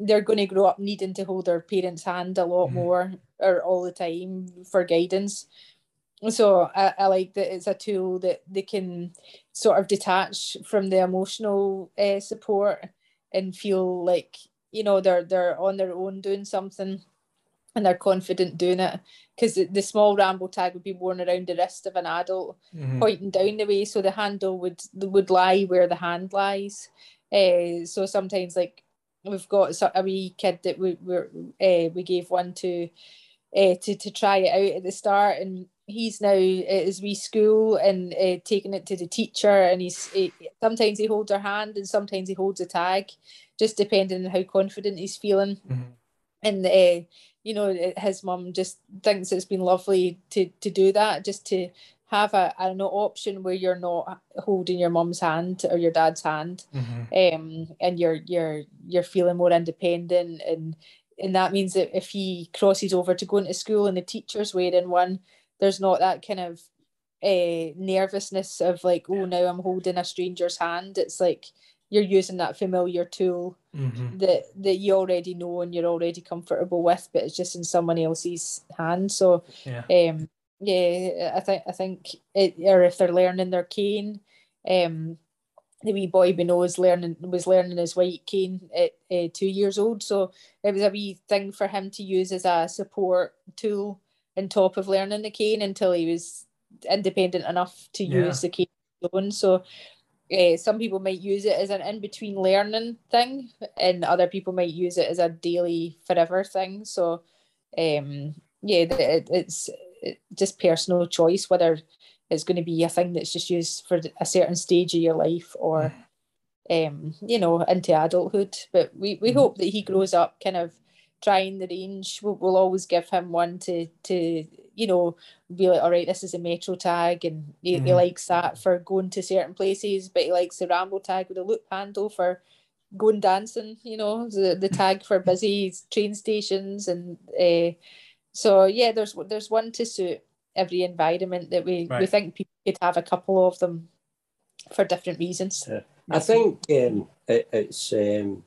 they're going to grow up needing to hold their parents' hand a lot mm-hmm. more or all the time for guidance. So I, I like that it's a tool that they can sort of detach from the emotional uh, support and feel like you know they're they're on their own doing something and they're confident doing it because the, the, small ramble tag would be worn around the wrist of an adult mm-hmm. pointing down the way so the handle would would lie where the hand lies uh, so sometimes like we've got a wee kid that we we uh, we gave one to uh, to to try it out at the start and he's now at his wee school and uh, taking it to the teacher and he's he, sometimes he holds her hand and sometimes he holds a tag just depending on how confident he's feeling mm-hmm. and uh, you know his mum just thinks it's been lovely to to do that just to have a an option where you're not holding your mum's hand or your dad's hand mm-hmm. um and you're you're you're feeling more independent and and that means that if he crosses over to go into school and the teacher's wearing one there's not that kind of uh, nervousness of like oh now i'm holding a stranger's hand. It's like you're using that familiar tool mm-hmm. that that you already know and you're already comfortable with but it's just in someone else's hand. So yeah. um yeah i think i think it or if they're learning their cane um the wee boy we know is learning was learning his white cane at uh, two years old. So it was a wee thing for him to use as a support tool on top of learning the cane until he was independent enough to yeah. use the cane alone. So uh, some people might use it as an in between learning thing, and other people might use it as a daily forever thing. So, um, yeah, it, it's just personal choice whether it's going to be a thing that's just used for a certain stage of your life or, um, you know, into adulthood. But we, we mm-hmm. hope that he grows up kind of trying the range. We'll, we'll always give him one to to you know be like, all right, this is a metro tag, and he, mm-hmm. he likes that for going to certain places, but he likes the ramble tag with a loop handle for going dancing. You know, the the *laughs* tag for busy train stations, and uh, so yeah, there's there's one to suit every environment that we right. we think people could have a couple of them for different reasons. Yeah. I think um, it, it's um,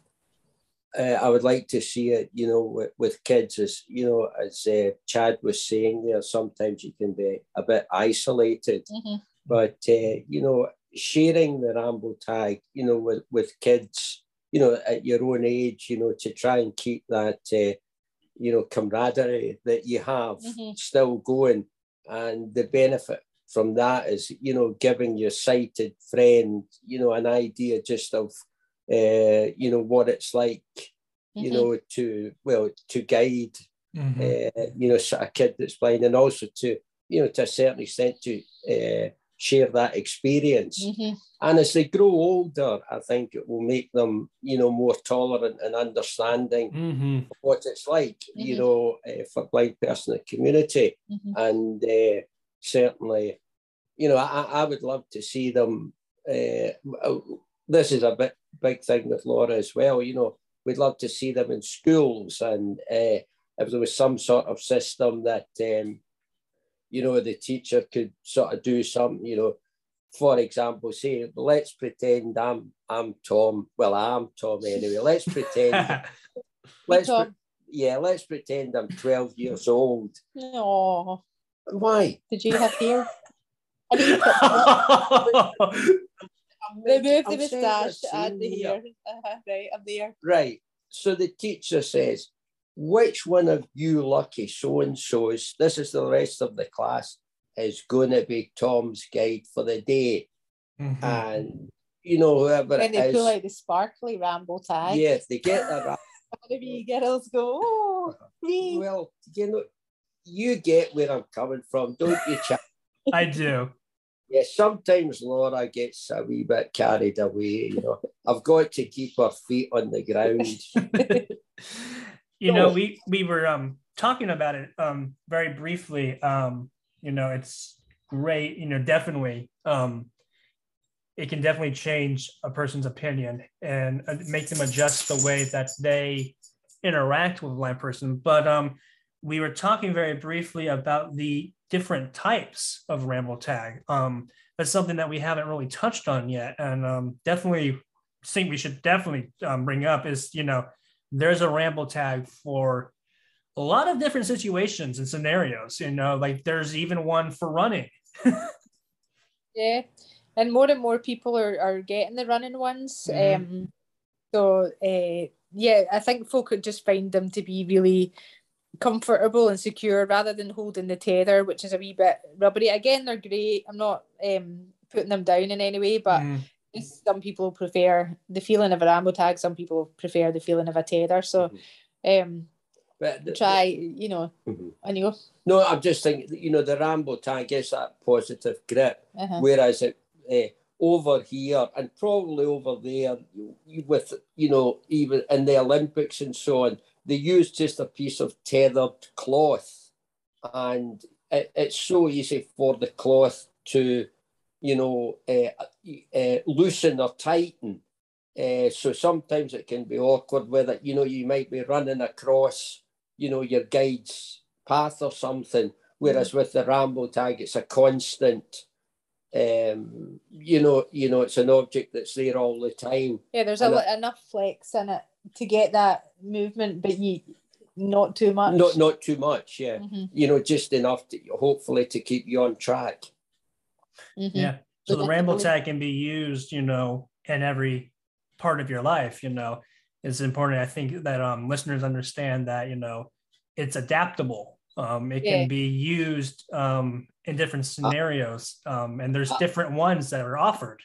uh, I would like to see it, you know, with, with kids, as you know, as uh, Chad was saying there, sometimes you can be a bit isolated, mm-hmm. but uh, you know, sharing the ramble tag, you know, with with kids, you know, at your own age, you know, to try and keep that, uh, you know, camaraderie that you have mm-hmm. still going, and the benefit from that is, you know, giving your sighted friend, you know, an idea just of uh, you know what it's like mm-hmm. you know to well to guide mm-hmm. uh, you know a kid that's blind and also to you know to a certain extent to uh, share that experience mm-hmm. and as they grow older i think it will make them you know more tolerant and understanding mm-hmm. of what it's like you mm-hmm. know uh, for blind person in the community mm-hmm. and uh, certainly you know I, I would love to see them uh, this is a bit big thing with Laura as well. You know, we'd love to see them in schools, and uh, if there was some sort of system that um, you know the teacher could sort of do something. You know, for example, say let's pretend I'm I'm Tom. Well, I'm Tom anyway. Let's pretend. *laughs* let's pre- yeah, let's pretend I'm 12 years old. No. Why? Did you have hair? *laughs* Remove the moustache and the hair. Uh-huh, right, I'm there. Right. So the teacher says, which one of you lucky so and so's, this is the rest of the class, is going to be Tom's guide for the day? Mm-hmm. And, you know, whoever and they is, pull out the sparkly ramble tag. Yes, they get the One *laughs* of girls go, oh, *laughs* me. Well, you know, you get where I'm coming from, don't you, Chad? *laughs* I do yeah, sometimes Laura gets a wee bit carried away. You know, I've got to keep her feet on the ground. *laughs* you know, we we were um talking about it um very briefly. Um, you know, it's great. You know, definitely, um, it can definitely change a person's opinion and uh, make them adjust the way that they interact with a blind person. But um, we were talking very briefly about the different types of ramble tag. Um, that's something that we haven't really touched on yet, and um, definitely think we should definitely um, bring up is you know there's a ramble tag for a lot of different situations and scenarios. You know, like there's even one for running. *laughs* yeah, and more and more people are, are getting the running ones. Mm-hmm. Um, so uh, yeah, I think folk could just find them to be really comfortable and secure rather than holding the tether, which is a wee bit rubbery. Again, they're great. I'm not um, putting them down in any way, but mm. some people prefer the feeling of a ramble tag. Some people prefer the feeling of a tether. So, mm-hmm. um, but the, try, you know, mm-hmm. No, I'm just thinking, you know, the ramble tag is that positive grip, uh-huh. whereas it uh, over here and probably over there with, you know, even in the Olympics and so on, they use just a piece of tethered cloth and it, it's so easy for the cloth to, you know, uh, uh, loosen or tighten. Uh, so sometimes it can be awkward with it. You know, you might be running across you know, your guide's path or something. Whereas mm. with the ramble tag, it's a constant. Um, you know, you know, it's an object that's there all the time. Yeah, there's a, enough flex in it to get that movement, but you not too much. Not not too much. Yeah, mm-hmm. you know, just enough to hopefully to keep you on track. Mm-hmm. Yeah. So the ramble tag can be used, you know, in every part of your life. You know, it's important. I think that um, listeners understand that you know it's adaptable. Um, it yeah. can be used um, in different uh, scenarios, um, and there's uh, different ones that are offered.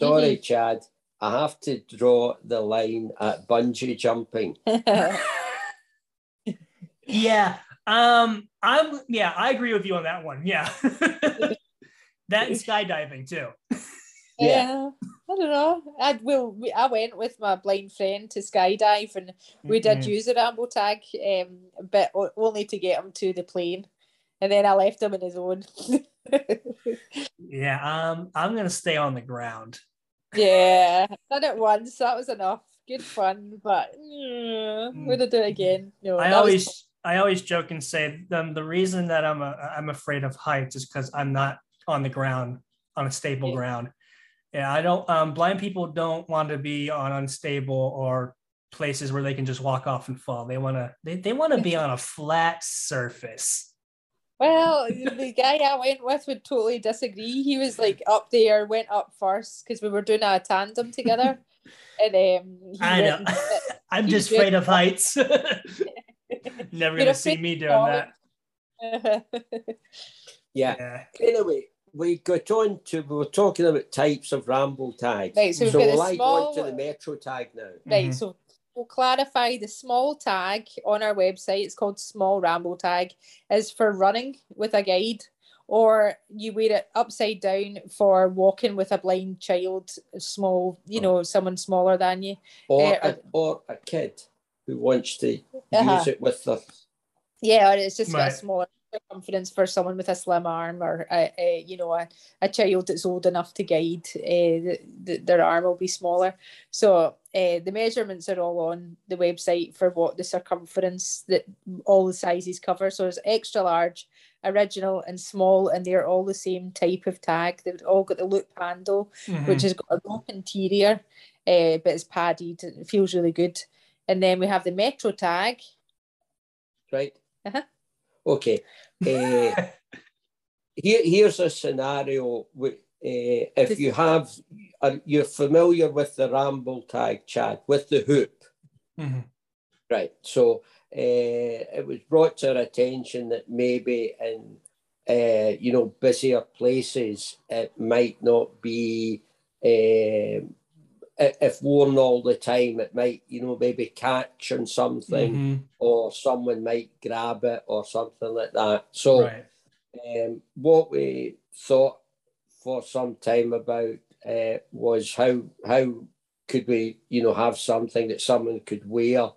Sorry, mm-hmm. Chad. I have to draw the line at bungee jumping. *laughs* yeah. Um, I'm yeah, I agree with you on that one. Yeah. *laughs* that and skydiving too. *laughs* Yeah. I don't know. I will. I went with my blind friend to skydive, and we mm-hmm. did use a ramble tag, um, but only to get him to the plane, and then I left him on his own. yeah, um, I'm gonna stay on the ground. Yeah, done it once. That was enough. Good fun, but uh, would I do it again? No. I always, was... I always joke and say um, the reason that I'm a, I'm afraid of heights is because I'm not on the ground on a stable yeah. ground yeah, I don't. Um, blind people don't want to be on unstable or places where they can just walk off and fall. They want to. They, they want to be *laughs* on a flat surface. Well, the guy I went with would totally disagree. He was like up there, went up first because we were doing a tandem together. and um, I know. *laughs* I'm just afraid of heights. *laughs* Never gonna see me doing that. *laughs* yeah. yeah. Anyway, we got on to we were talking about types of ramble tags. Right, so, so we'll small, go on to the metro tag now. Right, mm-hmm. so we'll clarify the small tag on our website. It's called small ramble tag. Is for running with a guide, or you wear it upside down for walking with a blind child, small, you know, someone smaller than you, or uh, a, or a kid who wants to uh-huh. use it with the. Yeah, it's just right. a smaller confidence for someone with a slim arm or a, a you know a, a child that's old enough to guide uh, the, the, their arm will be smaller. So uh, the measurements are all on the website for what the circumference that all the sizes cover. So it's extra large original and small and they're all the same type of tag. They've all got the loop handle mm-hmm. which has got a rope interior uh, but it's padded. It feels really good. And then we have the metro tag. Right. Uh-huh Okay. Uh, *laughs* here, here's a scenario. With, uh, if you have, uh, you're familiar with the ramble tag, Chad, with the hoop. Mm-hmm. Right. So it was brought to our attention that maybe in, you know, busier places, it might not be if worn all the time, it might, you know, maybe catch on something mm-hmm. or someone might grab it or something like that. So, right. um, what we thought for some time about uh, was how how could we, you know, have something that someone could wear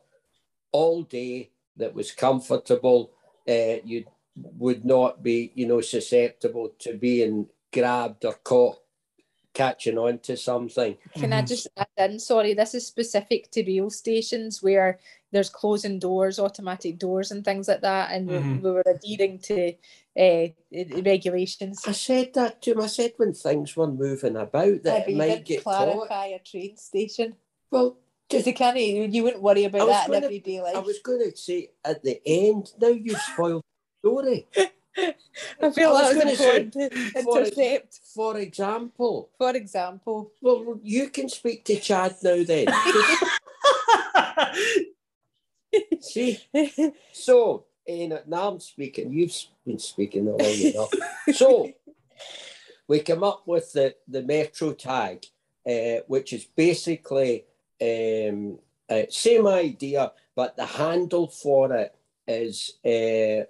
all day that was comfortable. Uh, you'd would not be, you know, susceptible to being grabbed or caught catching on to something. Can mm-hmm. I just add in? Sorry, this is specific to rail stations where there's closing doors, automatic doors, and things like that, and mm-hmm. we, we, were adhering to uh, regulations. I said that to him. I said when things were moving about that yeah, it might get clarify a train station. Well, because they can't, you wouldn't worry about that in everyday life. I was going to say at the end. Now you've spoiled the story. *laughs* I feel I that was important to intercept. For example. For example. Well, you can speak to Chad now then. *laughs* See? So, uh, now I'm speaking. You've been speaking long enough. So, we come up with the, the Metro tag, uh, which is basically um, uh, same idea, but the handle for it is uh,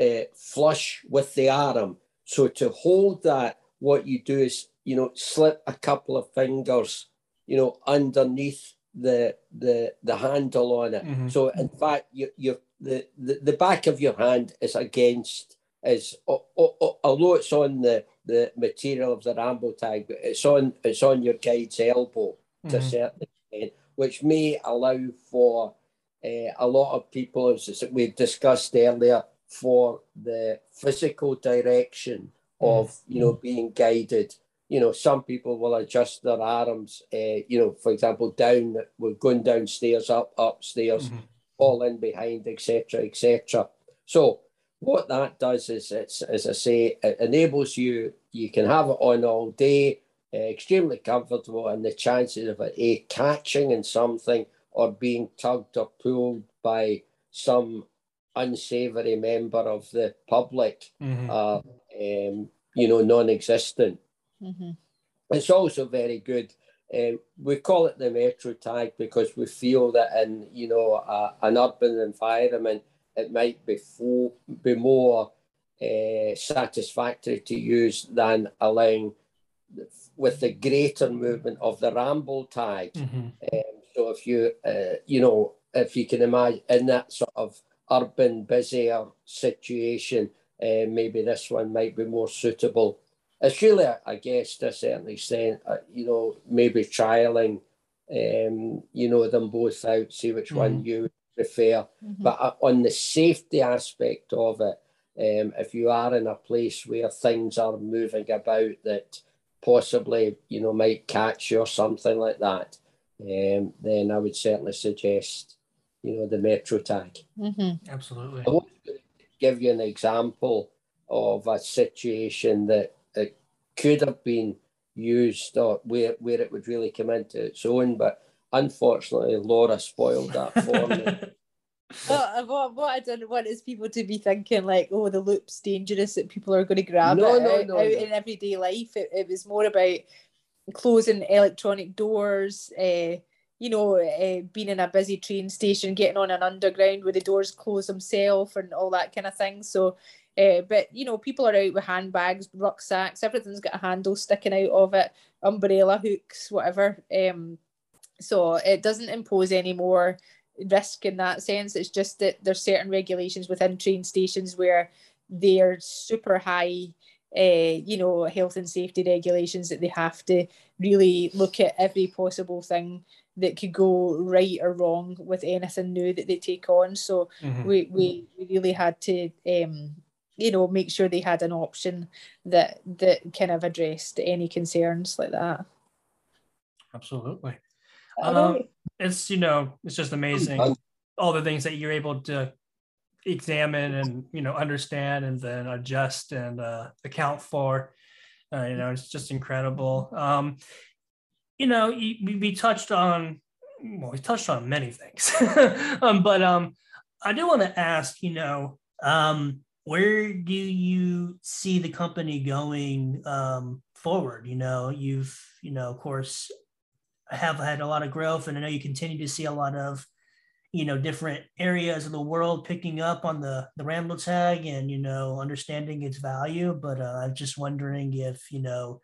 uh, flush with the arm. So to hold that, what you do is, you know, slip a couple of fingers, you know, underneath the the the handle on it. Mm-hmm. So in fact, you you the, the the back of your hand is against is although it's on the the material of the ramble tag, but it's on it's on your guide's elbow mm-hmm. to a certain extent, which may allow for uh, a lot of people, as we've discussed earlier, for the physical direction of mm. you know being guided you know some people will adjust their arms uh, you know for example down we're going downstairs up upstairs mm-hmm. fall in behind etc etc so what that does is it's as i say it enables you you can have it on all day uh, extremely comfortable and the chances of it a catching in something or being tugged or pulled by some unsavory member of the public mm-hmm. are, um, you know, non-existent. Mm-hmm. It's also very good. Um, we call it the metro tag because we feel that in you know uh, an urban environment it might be, fo- be more uh, satisfactory to use than allowing with the greater movement of the ramble tag. Mm-hmm. Um, so if you uh, you know if you can imagine in that sort of urban, busier situation, uh, maybe this one might be more suitable. It's really, I guess, to a certain extent, uh, you know, maybe trialing, um, you know, them both out, see which mm-hmm. one you prefer. Mm-hmm. But uh, on the safety aspect of it, um, if you are in a place where things are moving about that possibly, you know, might catch you or something like that, um, then I would certainly suggest you know, the metro tag. Mm-hmm. Absolutely. I want to give you an example of a situation that it could have been used or where, where it would really come into its own, but unfortunately, Laura spoiled that for me. *laughs* well, what, what I don't want is people to be thinking like, oh, the loop's dangerous, that people are going to grab no, it no, out, no, out in everyday life. It, it was more about closing electronic doors, uh, you know, uh, being in a busy train station, getting on an underground where the doors close themselves and all that kind of thing. So, uh, but you know, people are out with handbags, rucksacks, everything's got a handle sticking out of it, umbrella hooks, whatever. Um, so it doesn't impose any more risk in that sense. It's just that there's certain regulations within train stations where they're super high uh, you know, health and safety regulations that they have to really look at every possible thing that could go right or wrong with anything new that they take on. So mm-hmm. we, we we really had to um, you know make sure they had an option that that kind of addressed any concerns like that. Absolutely. Um, it's you know it's just amazing all the things that you're able to examine and you know understand and then adjust and uh, account for. Uh, you know, it's just incredible. Um, you know, we, touched on, well, we touched on many things, *laughs* um, but um, I do want to ask, you know, um, where do you see the company going um, forward? You know, you've, you know, of course, have had a lot of growth, and I know you continue to see a lot of, you know, different areas of the world picking up on the the Ramble tag and you know understanding its value. But uh, I'm just wondering if you know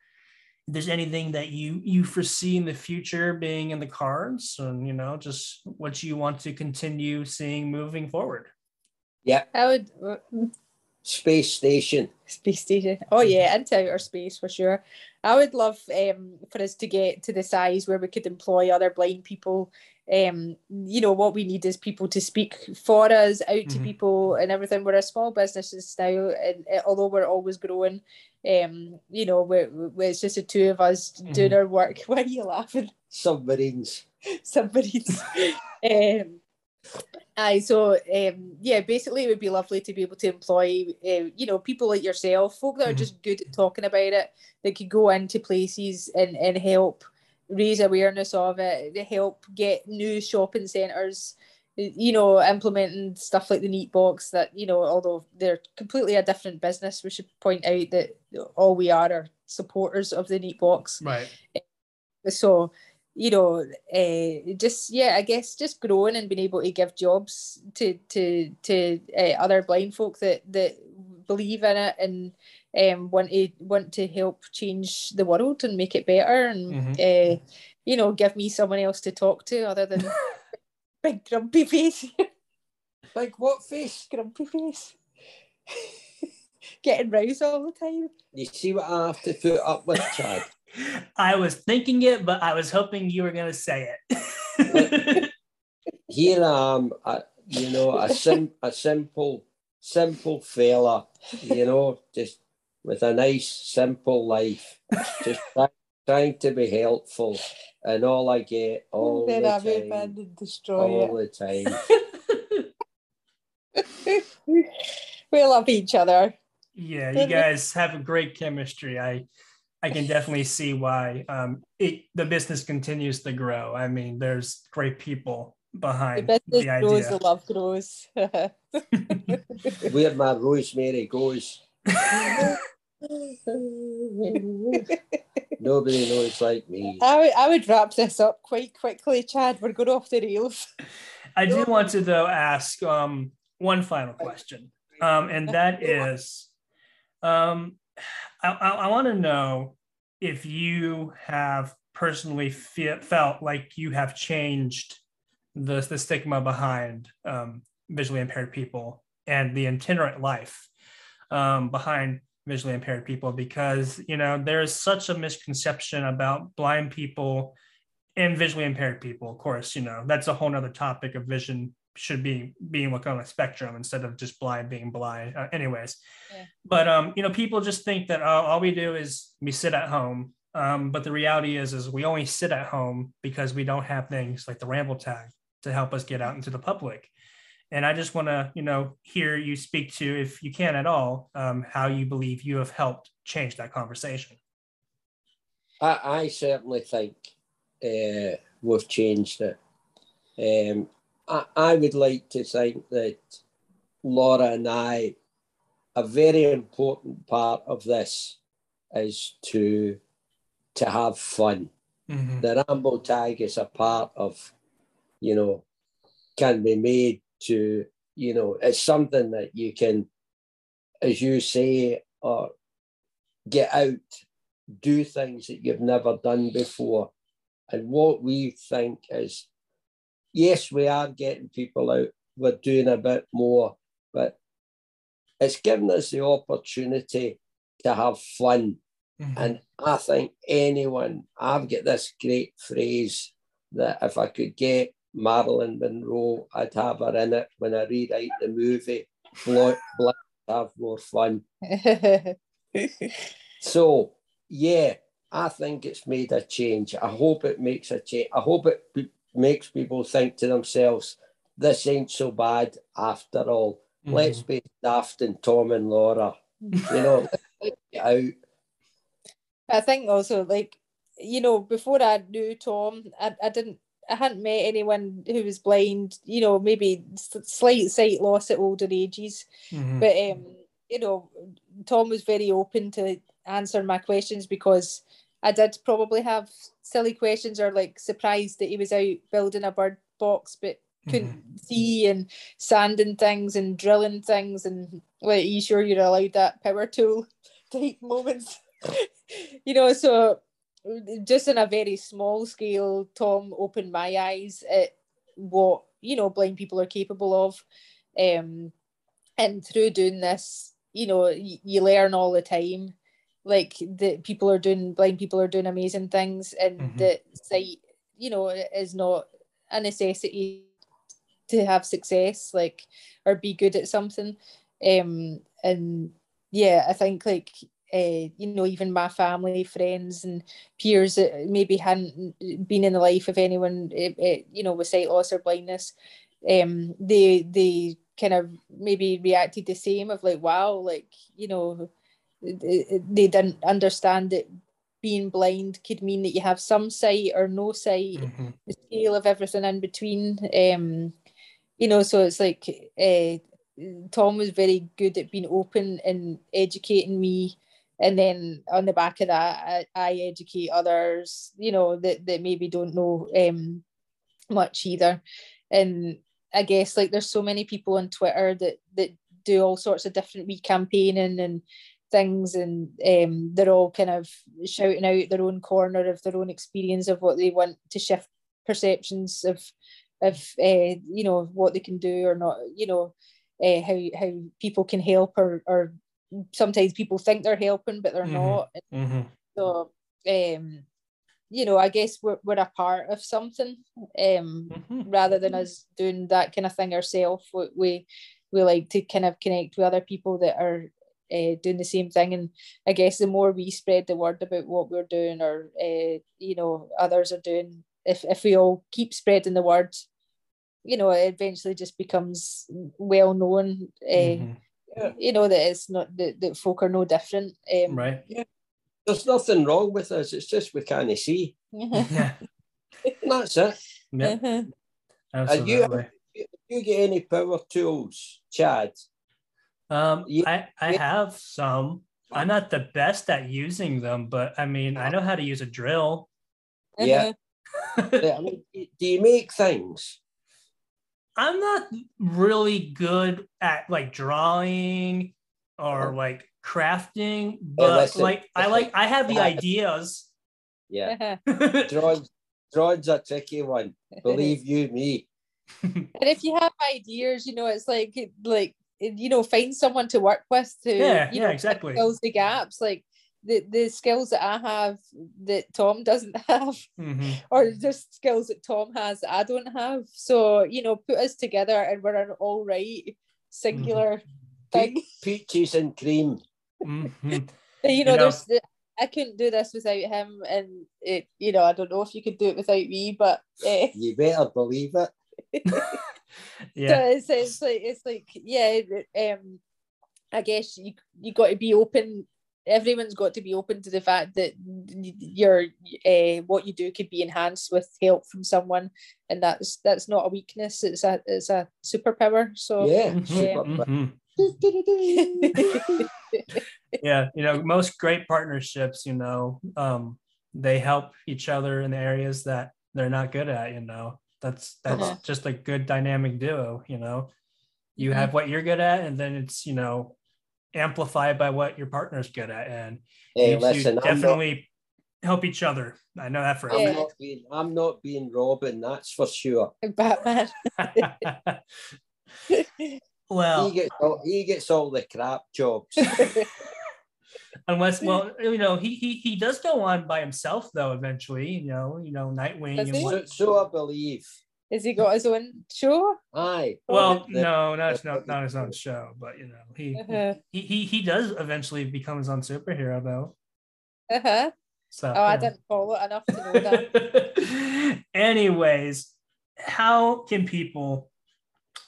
there's anything that you you foresee in the future being in the cards and you know just what you want to continue seeing moving forward yeah i would space station. Space station. Oh yeah, into outer space for sure. I would love um, for us to get to the size where we could employ other blind people. Um, you know what we need is people to speak for us, out mm-hmm. to people, and everything. We're a small business now, and uh, although we're always growing, um, you know, we're, we're, it's just the two of us mm-hmm. doing our work. *laughs* Why are you laughing? Submarines. Submarines. *laughs* um, Aye, so um, yeah, basically, it would be lovely to be able to employ, uh, you know, people like yourself, folk that are mm-hmm. just good at talking about it, that could go into places and, and help raise awareness of it, help get new shopping centres, you know, implementing stuff like the Neatebox that, you know, although they're completely a different business, we should point out that all we are are supporters of the Neatebox. Right. So, you know, uh, just yeah, I guess just growing and being able to give jobs to to to uh, other blind folk that that believe in it and um, want to want to help change the world and make it better and mm-hmm. uh, you know give me someone else to talk to other than *laughs* big grumpy face. *laughs* like what face? Grumpy face. *laughs* Getting roused all the time. You see what I have to put up with, Chad. I was thinking it, but I was hoping you were going to say it. Here I am, you know, a, sim- a simple, simple fella, you know, just with a nice, simple life, just *laughs* try- trying to be helpful. And all I get all then the I time, and destroy all it. the time. *laughs* we love each other. Yeah, you guys have a great chemistry. I I can definitely see why um, it, the business continues to grow. I mean, there's great people behind the, business the idea. grows, the love grows. *laughs* Where my rosemary goes. *laughs* Nobody knows like me. I would, I would wrap this up quite quickly, Chad. We're going off the rails. I do want to though ask um, one final question, um, and that is, um, I, I, I want to know if you have personally fe- felt like you have changed the, the stigma behind um, visually impaired people and the itinerant life um, behind visually impaired people because you know there's such a misconception about blind people and visually impaired people. Of course you know that's a whole nother topic of vision should be being looked on a spectrum instead of just blind being blind. Uh, anyways yeah. but um you know people just think that oh, all we do is we sit at home. Um but the reality is is we only sit at home because we don't have things like the ramble tag to help us get out into the public and i just want to you know hear you speak to if you can at all um, how you believe you have helped change that conversation i, I certainly think uh, we've changed it um, I, I would like to think that Laura and I, a very important part of this is to to have fun. Mm-hmm. The Ramble Tag is a part of, you know, can be made to, you know, it's something that you can, as you say, or get out, do things that you've never done before. And what we think is yes, we are getting people out. We're doing a bit more, but it's given us the opportunity to have fun. Mm-hmm. And I think anyone, I've got this great phrase that if I could get Marilyn Monroe, I'd have her in it when I rewrite the movie. Black, have more fun. *laughs* so, yeah, I think it's made a change. I hope it makes a change. I hope it makes people think to themselves, this ain't so bad after all. Mm-hmm. Let's be daft and Tom and Laura. You know, out. I think also like you know before I knew Tom, I, I didn't I hadn't met anyone who was blind. You know, maybe slight sight loss at older ages, mm-hmm. but um, you know, Tom was very open to answer my questions because I did probably have silly questions or like surprised that he was out building a bird box but couldn't mm-hmm. see and sanding things and drilling things and like are you sure you're allowed that power tool *laughs* type moments *laughs* you know so just in a very small scale tom opened my eyes at what you know blind people are capable of um and through doing this you know you, you learn all the time like the people are doing blind people are doing amazing things and mm-hmm. the sight you know is not a necessity to have success like or be good at something um and yeah i think like uh, you know even my family friends and peers that maybe hadn't been in the life of anyone uh, you know with sight loss or blindness um they they kind of maybe reacted the same of like wow like you know they didn't understand that being blind could mean that you have some sight or no sight mm-hmm. the scale of everything in between um you know so it's like uh, tom was very good at being open and educating me and then on the back of that I, I educate others you know that, that maybe don't know um much either. And I guess like there's so many people on Twitter that that do all sorts of different wee campaigning and things and um, they're all kind of shouting out their own corner of their own experience of what they want to shift perceptions of of uh, you know what they can do or not you know uh, how how people can help or or sometimes people think they're helping but they're mm-hmm. not mm-hmm. so um you know, I guess we're, we're a part of something um, mm-hmm. rather than us doing that kind of thing ourselves. We, we, we like to kind of connect with other people that are uh, doing the same thing. And I guess the more we spread the word about what we're doing or, uh, you know, others are doing, if, if we all keep spreading the word, you know, it eventually just becomes well known. Uh, mm-hmm. Yeah. You know that it's not that, that folk are no different. Um, right. Yeah there's nothing wrong with us. It's just we can't see. Yeah. *laughs* that's it. Yeah. Uh-huh. Absolutely. you, you get any power tools, Chad? Um, I, I have some. I'm not the best at using them, but I mean, I know how to use a drill. Yeah. I mean, do you make things? I'm not really good at like drawing or oh. like crafting, oh, but like I like I have the ideas. Yeah. *laughs* drawing drawing's a tricky one. Believe you me. *laughs* and if you have ideas, you know, it's like like you know, find someone to work with to yeah, you yeah, know, exactly. fills the gaps. Like the, the skills that I have that Tom doesn't *laughs* have, mm-hmm. or just skills that Tom has that I don't have. So, you know, put us together and we're an all right singular mm-hmm. thing. Pe- peaches and cream. Mm-hmm. *laughs* you, know, you know, there's I couldn't do this without him, and it, you know, I don't know if you could do it without me, but uh, you better believe it. *laughs* yeah, so it's, it's like it's like yeah, um, I guess you you got to be open. Everyone's got to be open to the fact that your uh, what you do could be enhanced with help from someone, and that's that's not a weakness. It's a it's a superpower. So yeah, mm-hmm *laughs* yeah, you know, most great partnerships, you know, um, they help each other in the areas that they're not good at, you know. That's that's uh-huh. just a good dynamic duo, you know. You mm-hmm. have what you're good at, and then it's, you know, amplified by what your partner's good at. And hey, you, listen, definitely not, help each other. I know that for I'm not being I'm not being Robin, that's for sure. *laughs* Batman. *laughs* Well, he gets all, he gets all the crap jobs. *laughs* Unless, well, you know, he he he does go on by himself though. Eventually, you know, you know, Nightwing. and so, so I believe. Has he got his own show? Aye. Well, no, not not not his own show, but you know, he uh-huh. he, he he does eventually become his own superhero though. Uh huh. So, oh, yeah. I didn't follow it enough to know that. *laughs* Anyways, how can people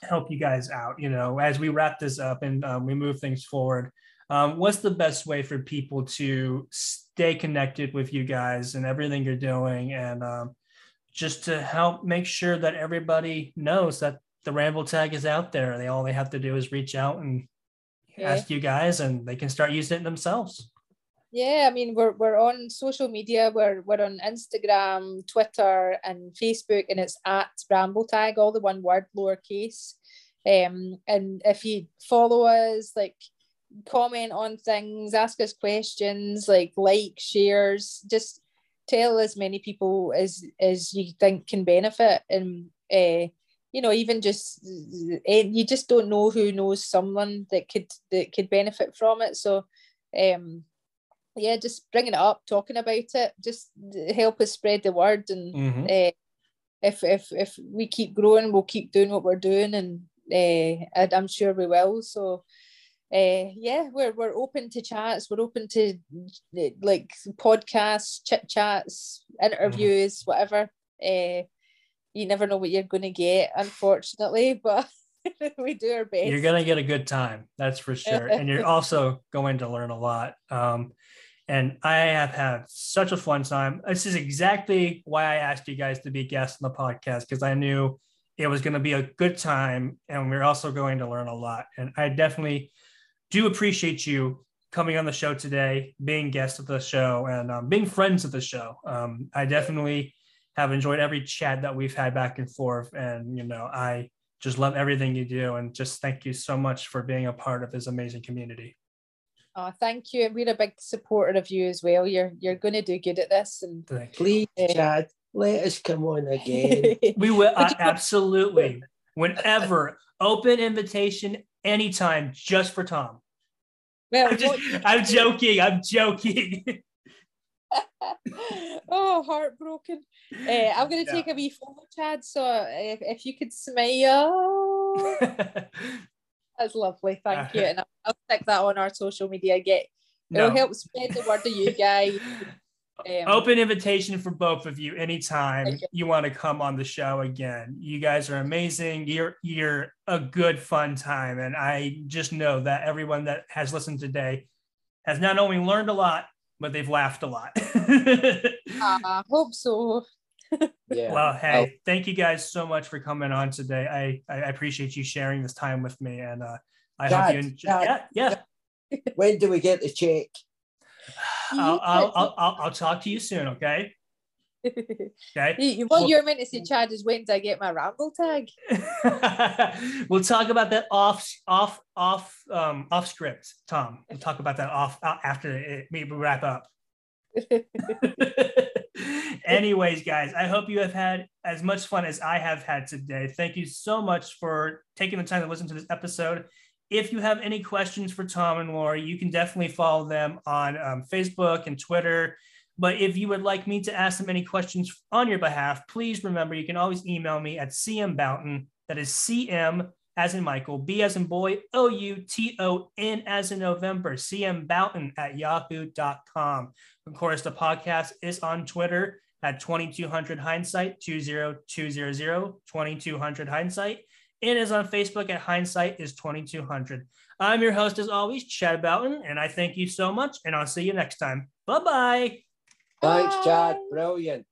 help you guys out you know as we wrap this up and um, we move things forward um, what's the best way for people to stay connected with you guys and everything you're doing and um, just to help make sure that everybody knows that the ramble tag is out there they all they have to do is reach out and yeah. ask you guys and they can start using it themselves yeah, I mean we're we're on social media. We're we're on Instagram, Twitter, and Facebook, and it's at Ramble Tag, all the one word, lowercase. Um, and if you follow us, like comment on things, ask us questions, like like, shares, just tell as many people as as you think can benefit. And uh, you know, even just eh, you just don't know who knows someone that could that could benefit from it. So, um, yeah, just bringing it up, talking about it, just help us spread the word. And mm-hmm. uh, if if if we keep growing, we'll keep doing what we're doing, and uh, I'm sure we will. So. Uh, yeah, we're we're open to chats. We're open to like podcasts, chit chats, interviews, mm-hmm. whatever. Uh, you never know what you're going to get, unfortunately, *laughs* but we do our best. You're going to get a good time, that's for sure. and you're *laughs* also going to learn a lot. Um, and I have had such a fun time. This is exactly why I asked you guys to be guests on the podcast because I knew it was going to be a good time and we're also going to learn a lot. And I definitely do appreciate you coming on the show today, being guest of the show, and um, being friends of the show. Um, I definitely have enjoyed every chat that we've had back and forth. And, you know, I just love everything you do. And just thank you so much for being a part of this amazing community. Oh, thank you. We're a big supporter of you as well. You're you're going to do good at this. And please, Chad, let us come on again. *laughs* we will uh, *laughs* absolutely. Whenever, open invitation anytime, just for Tom. Well, I'm, just, I'm joking. I'm joking. *laughs* *laughs* oh, heartbroken. Uh, I'm going to take a wee photo, Chad. So if, if you could smile. *laughs* That's lovely. Thank you. And I'll, I'll stick that on our social media. Get it'll help spread the word to you guys. Um, Open invitation for both of you anytime you. you want to come on the show again. You guys are amazing. You're you're a good fun time, and I just know that everyone that has listened today has not only learned a lot, but they've laughed a lot. *laughs* I hope so. *laughs* yeah. Well, hey, I'll... thank you guys so much for coming on today. I I appreciate you sharing this time with me, and uh, I Dad, hope you enjoy. Dad, yeah, yeah. When do we get the check? *sighs* *sighs* *sighs* I'll, I'll, I'll, I'll, talk to you soon. Okay. *laughs* Okay. What well, you're meant to say, Chad, is when I get my ramble tag? *laughs* we'll talk about that off, off, off, um, off script, Tom. We'll talk about that off uh, after it, we wrap up. *laughs* Anyways, guys, I hope you have had as much fun as I have had today. Thank you so much for taking the time to listen to this episode. If you have any questions for Tom and Lori, you can definitely follow them on um, Facebook and Twitter. But if you would like me to ask them any questions on your behalf, please remember you can always email me at cmbouton. That is CM as in Michael, B as in boy, O U T O N as in November, CM Bouton at yahoo.com. Of course, the podcast is on Twitter at 2200 hindsight 20200 2200 hindsight and is on Facebook at hindsight is 2200. I'm your host as always, Chad Bouton, and I thank you so much, and I'll see you next time. Bye-bye. Thanks, Chad. Brilliant.